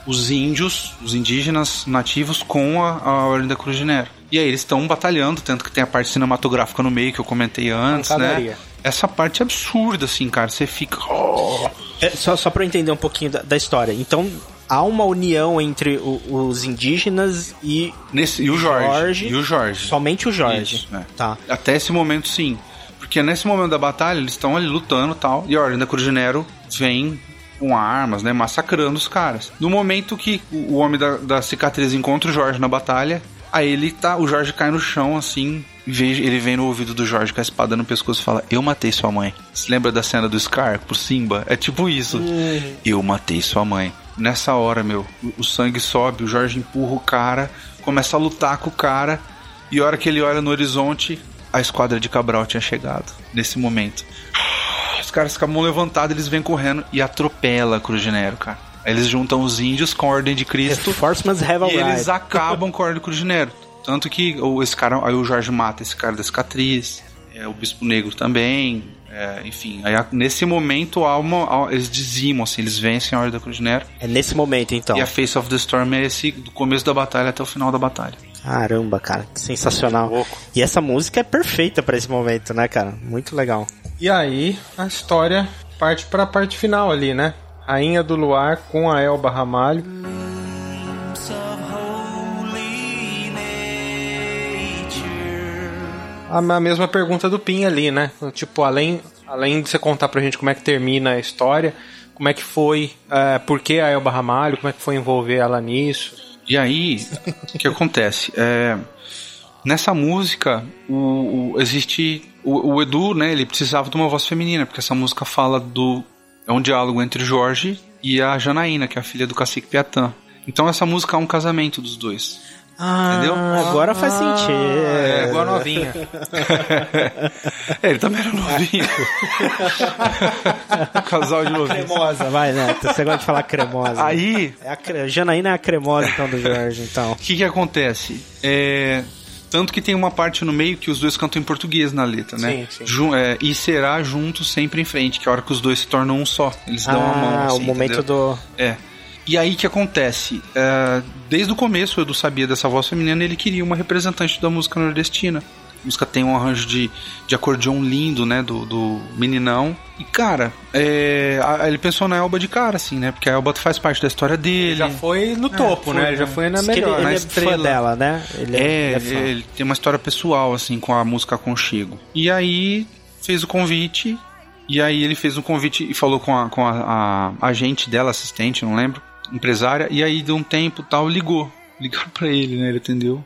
Os índios, os indígenas nativos com a, a Ordem da Cruz de Nero. E aí eles estão batalhando, tanto que tem a parte cinematográfica no meio que eu comentei antes, Pancadaria. né? Essa parte é absurda, assim, cara. Você fica. "Oh". É, só, só pra eu entender um pouquinho da, da história. Então, há uma união entre o- os indígenas e Nesse, e o Jorge. Jorge. E o Jorge. somente o Jorge. Isso, é. Tá. Até esse momento, sim. Porque nesse momento da batalha, eles estão ali lutando e tal. E a Ordem da Cruz de Nero vem com armas, né? Massacrando os caras. No momento que o homem da, da cicatriz encontra o Jorge na batalha, aí ele tá. O Jorge cai no chão, assim. Ele vem no ouvido do Jorge com a espada no pescoço e fala: Eu matei sua mãe. Você lembra da cena do Scar pro Simba? É tipo isso. Eu matei sua mãe. Nessa hora, meu, o- sangue sobe, o Jorge empurra o cara, começa a lutar com o cara, e a hora que ele olha no horizonte, a esquadra de Cabral tinha chegado. Nesse momento. Os caras com a mão levantada, eles vêm correndo e atropela a Cruz de Nero, cara. Aí eles juntam os índios com a Ordem de Cristo Forceman's have a e eles acabam com a Ordem Cruz de Nero. Tanto que o- esse cara, aí o Jorge mata esse cara da cicatriz, é, o Bispo Negro também, é, enfim. Aí, a- nesse momento uma, há- eles dizimam, assim, eles vencem a Ordem da Cruz de Nero. É nesse momento, então. E a Face of the Storm é esse do começo da batalha até o final da batalha. Caramba, cara, que sensacional. E essa música é perfeita pra esse momento, né, cara? Muito legal. E aí a história parte pra parte final ali, né? Rainha do Luar com a Elba Ramalho. A, a mesma pergunta do Pin ali, né? Tipo, além, além de você contar pra gente como é que termina a história, como é que foi, é, por que a Elba Ramalho, como é que foi envolver ela nisso. E aí, o que acontece? É, nessa música, o, o- existe. O, o Edu, né, ele precisava de uma voz feminina, porque essa música fala do. É um diálogo entre Jorge e a Janaína, que é a filha do cacique Piatã. Então essa música é um casamento dos dois. Ah, Entendeu? agora faz sentido. É, igual a novinha. É, ele também era novinho. Casal de novinhos. Cremosa, vai, Neto. Você gosta de falar cremosa. Aí, É a cre... Janaína é a cremosa, então, do Jorge, então. o que que acontece? É, tanto que tem uma parte no meio que os dois cantam em português na letra, né? Sim, sim. Ju- é, e será juntos sempre em frente, que é a hora que os dois se tornam um só. Eles dão a mão. Ah, assim, o momento entendeu? do... É. E aí o que acontece? É, desde o começo o Edu sabia dessa voz feminina ele queria uma representante da música nordestina. A música tem um arranjo de, de acordeon lindo, né? Do, do meninão. E, cara, é, a- ele pensou na Elba de cara, assim, né? Porque a Elba faz parte da história dele. Já foi no topo, foi, né? Ele já né? foi na que ele, melhor. ele na é fã estrela. dela, né? Ele É, ele fã. ele tem uma história pessoal, assim, com a música Conchego. E aí fez o convite, e aí ele fez um convite e falou com a, com a, a agente dela, assistente, não lembro, empresária, e aí deu um tempo tal, ligou. Ligaram pra ele, né? Ele atendeu.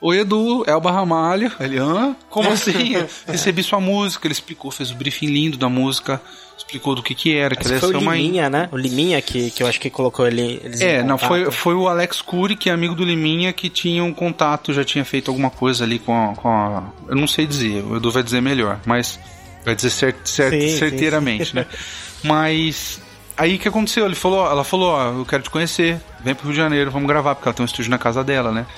Oi, Edu, Elba Ramalho. Ele, hã? Como assim? Recebi sua música. Ele explicou, fez o briefing lindo da música, explicou do que que era, que ela foi o ser uma... Liminha, né? O Liminha que, que eu acho que colocou ele. É, não, foi, foi o Alex Cury, que é amigo do Liminha, que tinha um contato, já tinha feito alguma coisa ali com a. Com a eu não sei dizer, o Edu vai dizer melhor, mas. Vai dizer cer cer Sim, sim, certeiramente, né? Mas. Aí o que aconteceu? Ele falou, ela falou, ó, eu quero te conhecer, vem pro Rio de Janeiro, vamos gravar, porque ela tem um estúdio na casa dela, né?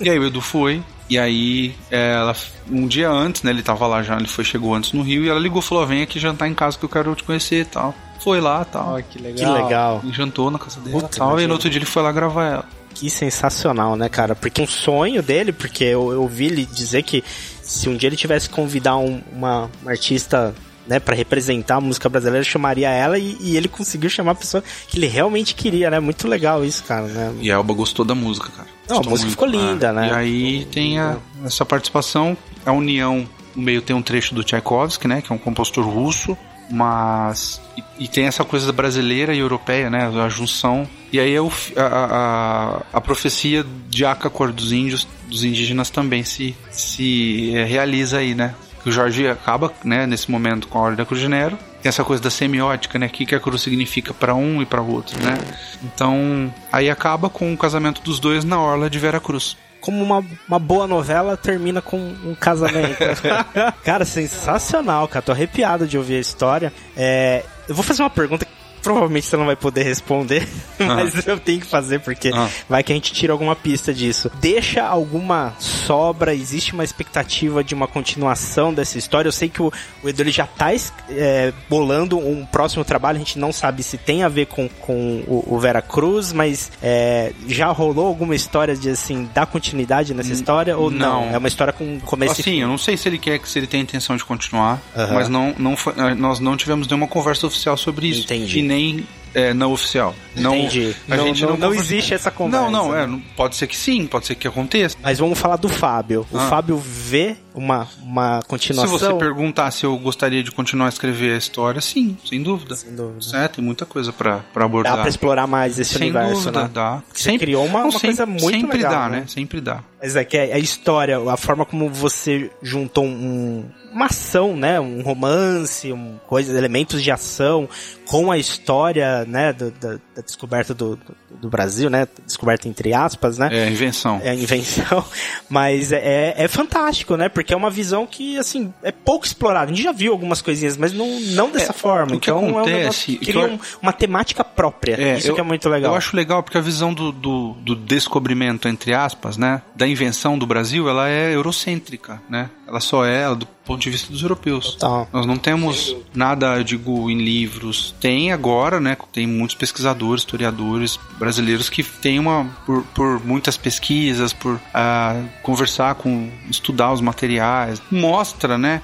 E aí o Edu foi, e aí é, ela, um dia antes, né, ele tava lá já, ele foi, chegou antes no Rio, e ela ligou, falou, vem aqui jantar em casa que eu quero te conhecer e tal. Foi lá e tal. Ai, que legal. Que legal. E jantou na casa dela Puta, e tal. E no outro dia ele foi lá gravar ela. Que sensacional, né, cara? Porque um sonho dele, porque eu, ouvi ele dizer que se um dia ele tivesse que convidar um- uma, uma artista, né, para representar a música brasileira, chamaria ela e, e ele conseguiu chamar a pessoa que ele realmente queria, né? Muito legal isso, cara, né? E a Elba gostou da música, cara. Não, a música ficou linda, É. né? E aí tem a- essa participação, a união, no meio tem um trecho do Tchaikovsky, né, que é um compositor russo, mas... E, e tem essa coisa brasileira e europeia, né, a junção. E aí é o a, a, a, profecia de Acacor dos índios, dos indígenas também se, se é, realiza aí, né. Que o Jorge acaba, né, nesse momento com a Ordem da Cruz de Nero. Tem essa coisa da semiótica, né? O que, que a cruz significa para um e para outro, né? Então, aí acaba com o casamento dos dois na orla de Vera Cruz. Como uma, uma boa novela termina com um casamento. cara, sensacional, cara. Tô arrepiado de ouvir a história. É, eu vou fazer uma pergunta provavelmente você não vai poder responder, mas eu tenho que fazer porque Ah. vai que a gente tira alguma pista disso. Deixa alguma sobra? Existe uma expectativa de uma continuação dessa história? Eu sei que o, o Edu já tá é, bolando um próximo trabalho, a gente não sabe se tem a ver com, com o, o Vera Cruz, mas é, já rolou alguma história de assim, dar continuidade nessa história ou não? não. É uma história com começo Assim, eu não sei se ele quer, se ele tem a intenção de continuar, mas não, não foi- nós não tivemos nenhuma conversa oficial sobre isso. Entendi. Nem eh, não oficial. Não, Entendi. A não, gente não, não, não existe essa conversa. Não, não, né? é, não- pode ser que sim, pode ser que aconteça. Mas vamos falar do Fábio. O Ah. Fábio vê uma, uma Se continuação. você perguntar se eu gostaria de continuar a escrever a história, sim, sem dúvida. Sem dúvida. É, tem muita coisa pra, pra Dá abordar. pra explorar mais esse Sem universo, dúvida, né? dá. Você criou uma- uma coisa muito sempre legal, dá, né? né? Sempre dá. Mas é que a história, a forma como você juntou um, uma ação, né? Um romance, um, coisa, elementos de ação com a história, né? do- da, da descoberta do, do, do Brasil, né? Descoberta entre aspas, né? É, invenção. é a invenção, mas é, é fantástico, né? Porque é uma visão que, assim, é pouco explorada. A gente já viu algumas coisinhas, mas não, não dessa É, forma. o que então é um acontece, que e que cria eu- um- uma temática própria. Isso eu- que é muito legal. Eu acho legal porque a visão do, do, do descobrimento, entre aspas, né? Da invenção do Brasil, ela é eurocêntrica, né? Ela só é do ponto de vista dos europeus. Total. Nós não temos nada, eu digo, em livros. Tem agora, né? Tem muitos pesquisadores, historiadores brasileiros que têm uma, por, por muitas pesquisas, por ah, conversar com, estudar os materiais, mostra, né?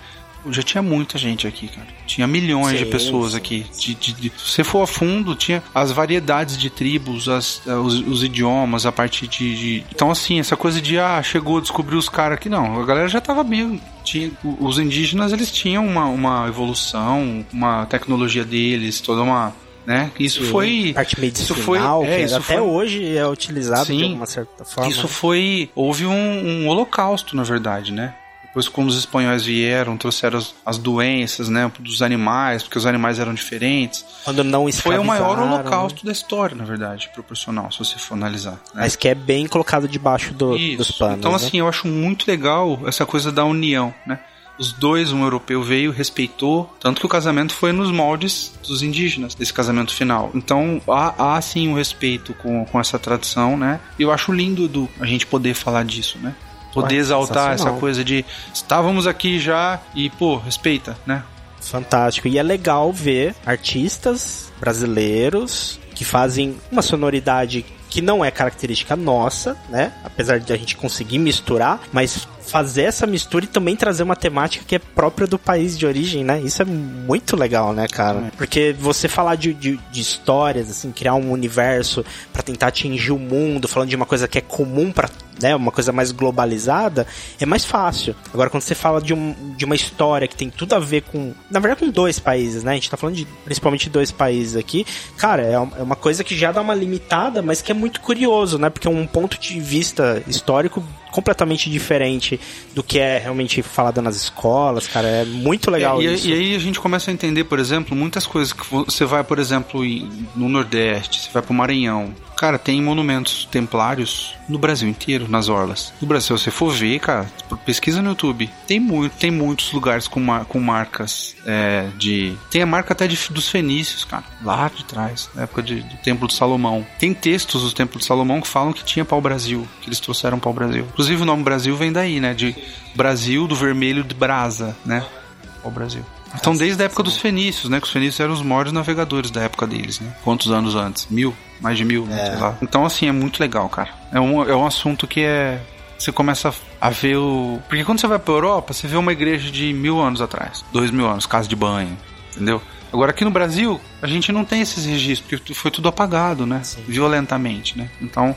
Já tinha muita gente aqui, cara. Tinha milhões Sim, de pessoas sim. aqui. De, de- de- se você for a fundo, tinha as variedades de tribos, as- os, os idiomas, a parte de, de- Então, assim, essa coisa de, ah, chegou, descobriu os caras aqui, não. A galera já tava bem. Tinha, os indígenas, eles tinham uma, uma evolução, uma tecnologia deles, toda uma. Né? Isso Sim, foi. parte isso foi, medicinal, é, que isso até foi- hoje é utilizado de Sim. alguma certa forma. Isso foi. Houve um, um holocausto, na verdade, né? Depois, quando os espanhóis vieram, trouxeram as, as doenças, né? Dos animais, porque os animais eram diferentes. Quando não Foi o maior holocausto né? da história, na verdade, proporcional, se você for analisar. né? Mas que é bem colocado debaixo do- Isso. dos panos. Então, né? assim, eu acho muito legal essa coisa da união, né? Os dois, um europeu veio, respeitou, tanto que o casamento foi nos moldes dos indígenas, desse casamento final. Então, há, há sim um respeito com, com essa tradição, né? E eu acho lindo, Edu, a gente poder falar disso, né? Poder Ué, exaltar essa coisa de estávamos aqui já e, pô, respeita, né? Fantástico. E é legal ver artistas brasileiros que fazem uma sonoridade que não é característica nossa, né? Apesar de a gente conseguir misturar, mas fazer essa mistura e também trazer uma temática que é própria do país de origem, né? Isso é muito legal, né, cara? Porque você falar de, de, de histórias, assim, criar um universo pra tentar atingir o mundo, falando de uma coisa que é comum pra né, uma coisa mais globalizada, é mais fácil. Agora, quando você fala de, um, de uma história que tem tudo a ver com. Na verdade, com dois países, né? A gente tá falando de principalmente de dois países aqui. Cara, é um- é uma coisa que já dá uma limitada, mas que é muito curioso, né? Porque é um ponto de vista histórico completamente diferente do que é realmente falado nas escolas, cara. É muito legal É, e, isso. e aí a gente começa a entender, por exemplo, muitas coisas que você vai, por exemplo, em- no Nordeste, você vai pro Maranhão. Cara, tem monumentos templários no Brasil inteiro, nas orlas. No Brasil, se você for ver, cara, pesquisa no YouTube. Tem, muito, tem muitos lugares com, mar- com marcas é, de. Tem a marca até de- dos fenícios, cara, lá de trás, na época de- do Templo de Salomão. Tem textos do Templo de Salomão que falam que tinha pau-brasil, que eles trouxeram pau-brasil. Inclusive o nome Brasil vem daí, né? De Brasil do vermelho de brasa, né? Ao Brasil. Então, desde a época dos fenícios, né? Que os fenícios eram os maiores navegadores da época deles, né? Quantos anos antes? Mil? Mais de mil, né? sei lá. Então, assim, é muito legal, cara. É um, é um assunto que é. Você começa a ver o. Porque quando você vai pra Europa, você vê uma igreja de mil anos atrás, dois mil anos, casa de banho, entendeu? Agora aqui no Brasil, a gente não tem esses registros, porque foi tudo apagado, né? Violentamente, né? Então,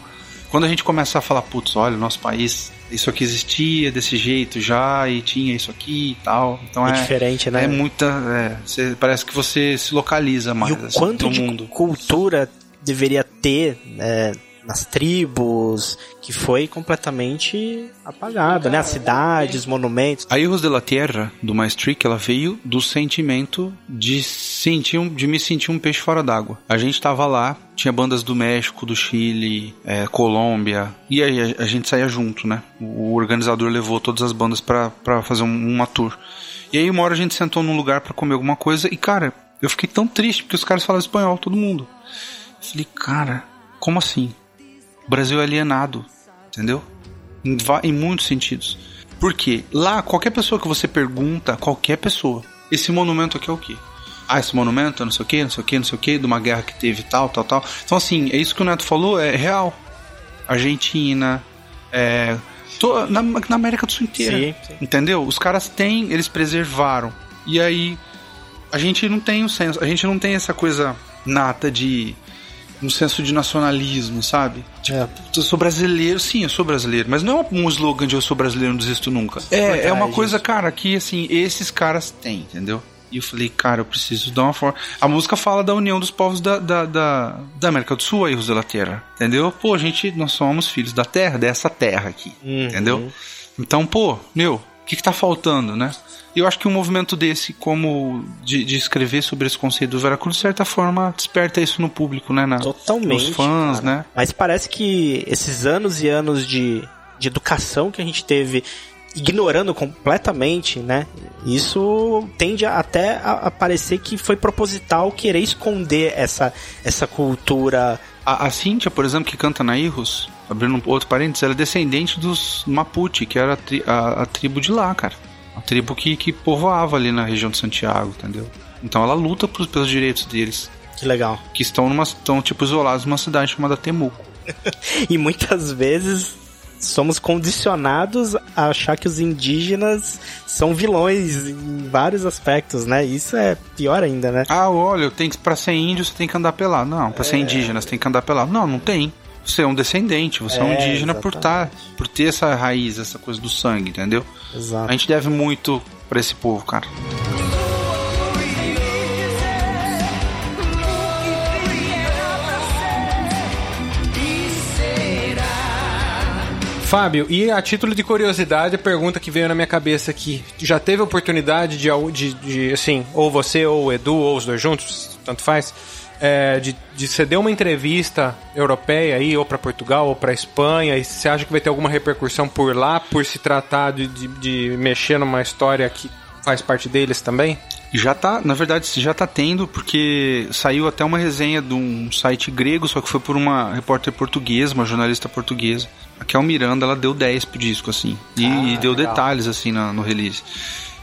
quando a gente começa a falar, putz, olha, o nosso país, isso aqui existia desse jeito já, e tinha isso aqui e tal. Então É é, diferente, né? É muita. é, você- parece que você se localiza mais E o assim, quanto no de mundo. cultura deveria ter né, nas tribos, que foi completamente apagada, né? As cidades, os monumentos. A Erros de la Tierra, do Maestric, ela veio do sentimento de sentir um, de me sentir um peixe fora d'água. A gente tava lá, tinha bandas do México, do Chile, é, Colômbia, e aí a, a gente saía junto, né? O organizador levou todas as bandas pra fazer um- uma tour. E aí uma hora a gente sentou num lugar pra comer alguma coisa e, cara, eu fiquei tão triste porque os caras falavam espanhol, todo mundo. Falei, cara, como assim? O Brasil é alienado, entendeu? Em, em muitos sentidos. Por quê? Lá, qualquer pessoa que você pergunta, qualquer pessoa, esse monumento aqui é o quê? Ah, esse monumento é não sei o quê, não sei o quê, não sei o quê, de uma guerra que teve tal, tal, tal. Então, assim, é isso que o Neto falou, é real. Argentina, é, to- na, na América do Sul inteira. Sim, sim. Entendeu? Os caras têm, eles preservaram. E aí, a gente não tem o senso, a gente não tem essa coisa nata de um senso de nacionalismo, sabe? Tipo, É. eu sou brasileiro, sim, eu sou brasileiro, mas não é um slogan de eu sou brasileiro, não desisto nunca. É, Verdade, é uma coisa, isso. cara, que assim, esses caras têm, entendeu? E eu falei, cara, eu preciso dar uma forma. A música fala da união dos povos da, da, da, da América do Sul, aí, la Terra. Entendeu? Pô, gente, nós somos filhos da terra, dessa terra aqui. Uhum. Entendeu? Então, pô, meu, que, que tá faltando, né? E eu acho que um movimento desse, como de, de escrever sobre esse conceito do Veracruz, de certa forma, desperta isso no público, né? Na, Totalmente. Nos fãs, cara. né? Mas parece que esses anos e anos de, de educação que a gente teve ignorando completamente, né? Isso tende a- até a, a parecer que foi proposital querer esconder essa, essa cultura. A, a Cíntia, por exemplo, que canta na Irros, abrindo um outro parênteses, ela é descendente dos Mapuche, que era a, tri- a- a tribo de lá, cara. A tribo que, que povoava ali na região de Santiago, entendeu? Então ela luta pros- pelos direitos deles, Que legal. que estão, numa, estão tipo isolados numa cidade chamada Temuco. E muitas vezes somos condicionados a achar que os indígenas são vilões em vários aspectos, né? Isso é pior ainda, né? Ah, olha, tem que para ser índio você tem que andar pelado. Não, para ser indígena você tem que andar pelado. Não, não tem. Você é um descendente, você é, um É, indígena por tá, por ter essa raiz, essa coisa do sangue, entendeu? Exato. A gente deve muito pra esse povo, cara. Fábio, e a título de curiosidade, a pergunta que veio na minha cabeça aqui, já teve oportunidade de, de, de, assim, ou você ou o Edu, ou os dois juntos, tanto faz, é, de, de você deu uma entrevista europeia aí, ou pra Portugal, ou pra Espanha, e você acha que vai ter alguma repercussão por lá, por se tratar de, de, de mexer numa história que faz parte deles também? Já tá, na verdade, já tá tendo, porque saiu até uma resenha de um site grego, só que foi por uma repórter portuguesa, uma jornalista portuguesa. A Kel Miranda, ela deu 10 pro disco, assim. E, e deu detalhes, assim, na- no release.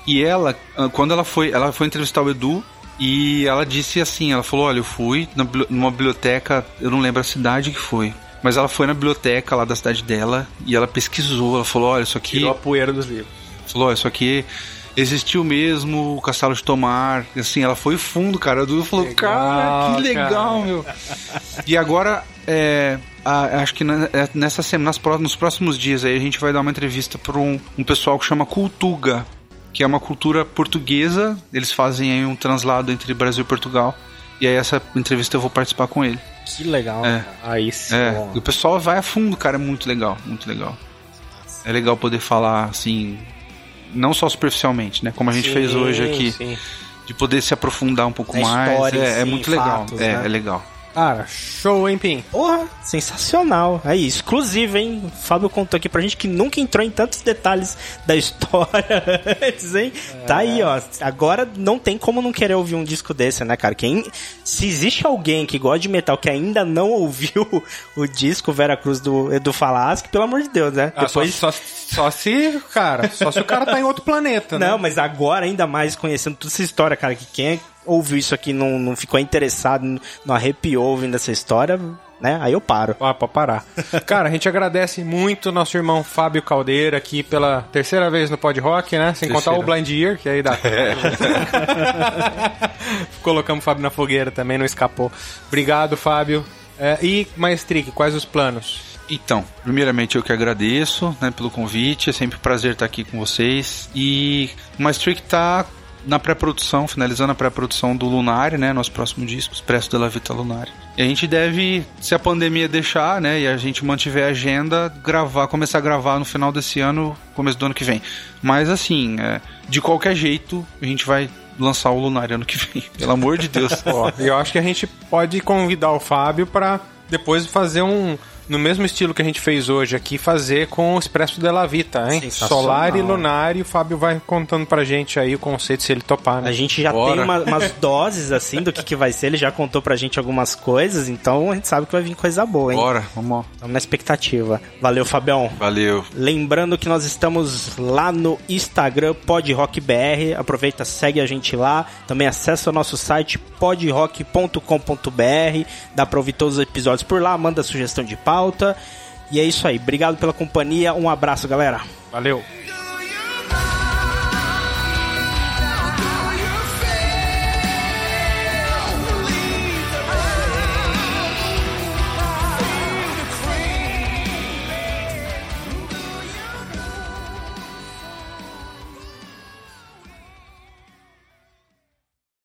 E ela, ah, quando ela foi, ela foi entrevistar o Edu, e ela disse assim, ela falou, olha, eu fui numa biblioteca, eu não lembro a cidade que foi. Mas ela foi na biblioteca lá da cidade dela e ela pesquisou, ela falou, olha, isso aqui Tirou a poeira dos livros. Falou, ó, isso aqui existiu mesmo, o Castelo de Tomar. Assim, ela foi fundo, cara. O Dudu falou, Legal, cara, que legal, cara. meu. E agora, é, a- acho que na- é, nessa semana, nas nos próximos dias aí, a gente vai dar uma entrevista para um, um pessoal que chama Cultuga, que é uma cultura portuguesa. Eles fazem aí um translado entre Brasil e Portugal. E aí essa entrevista eu vou participar com ele. Que legal. É. Aí sim. É, e o pessoal vai a fundo, cara, é muito legal, muito legal. É legal poder falar assim, não só superficialmente, né? Como a gente fez hoje aqui, Sim. de poder se aprofundar um pouco mais. história é, é si, muito legal. fatos, é, né? é legal. Cara, show, hein, Pim? Porra, sensacional. Aí, exclusivo, hein? O Fábio contou aqui pra gente que nunca entrou em tantos detalhes da história antes, hein? Tá aí, ó. Agora não tem como não querer ouvir um disco desse, né, cara? Quem, se existe alguém que gosta de metal que ainda não ouviu o disco Vera Cruz do Edu Falaschi, pelo amor de Deus, né? Ah, Depois. só, só, só se, cara, só se o cara tá em outro planeta, né? Não, mas agora, ainda mais conhecendo toda essa história, cara, que quem ouviu isso aqui não, não ficou interessado, não, arrepiou ouvindo essa história, né? Aí eu paro. Ah, pra parar. Cara, a gente agradece muito nosso irmão Fábio Caldeira aqui pela terceira vez no Pod Rock, né? Sem contar o. Blind Ear, que aí dá. Colocamos o Fábio na fogueira também, não escapou. Obrigado, Fábio. É, e, Maestrique, quais os planos? Então, primeiramente eu que agradeço né, pelo convite, é sempre um prazer estar aqui com vocês. E o Maastricht tá na pré-produção, finalizando a pré-produção do Lunário, né, nosso próximo disco, Expresso de la Vita Lunário. E a gente deve, se a pandemia deixar, né, e a gente mantiver a agenda, gravar, começar a gravar no final desse ano, começo do ano que vem. Mas assim, é, de qualquer jeito, a gente vai lançar o Lunário ano que vem, pelo amor de Deus. Ó, eu acho que a gente pode convidar o Fábio pra depois fazer um. No mesmo estilo que a gente fez hoje aqui, fazer com o Expresso de la Vita, hein? Solar e Lunar, e o Fábio vai contando pra gente aí o conceito, se ele topar, né? A gente já Bora. tem uma- umas doses, assim, do que, que vai ser. Ele já contou pra gente algumas coisas, então a gente sabe que vai vir coisa boa, hein? Bora, vamos. Estamos na expectativa. Valeu, Fabião. Valeu. Lembrando que nós estamos lá no Instagram PodRockBR. Aproveita, segue a gente lá. Também acessa o nosso site podrock.com.br. Dá pra ouvir todos os episódios por lá. Manda sugestão de pauta pauta. E é isso aí. Obrigado pela companhia. Um abraço, galera. Valeu.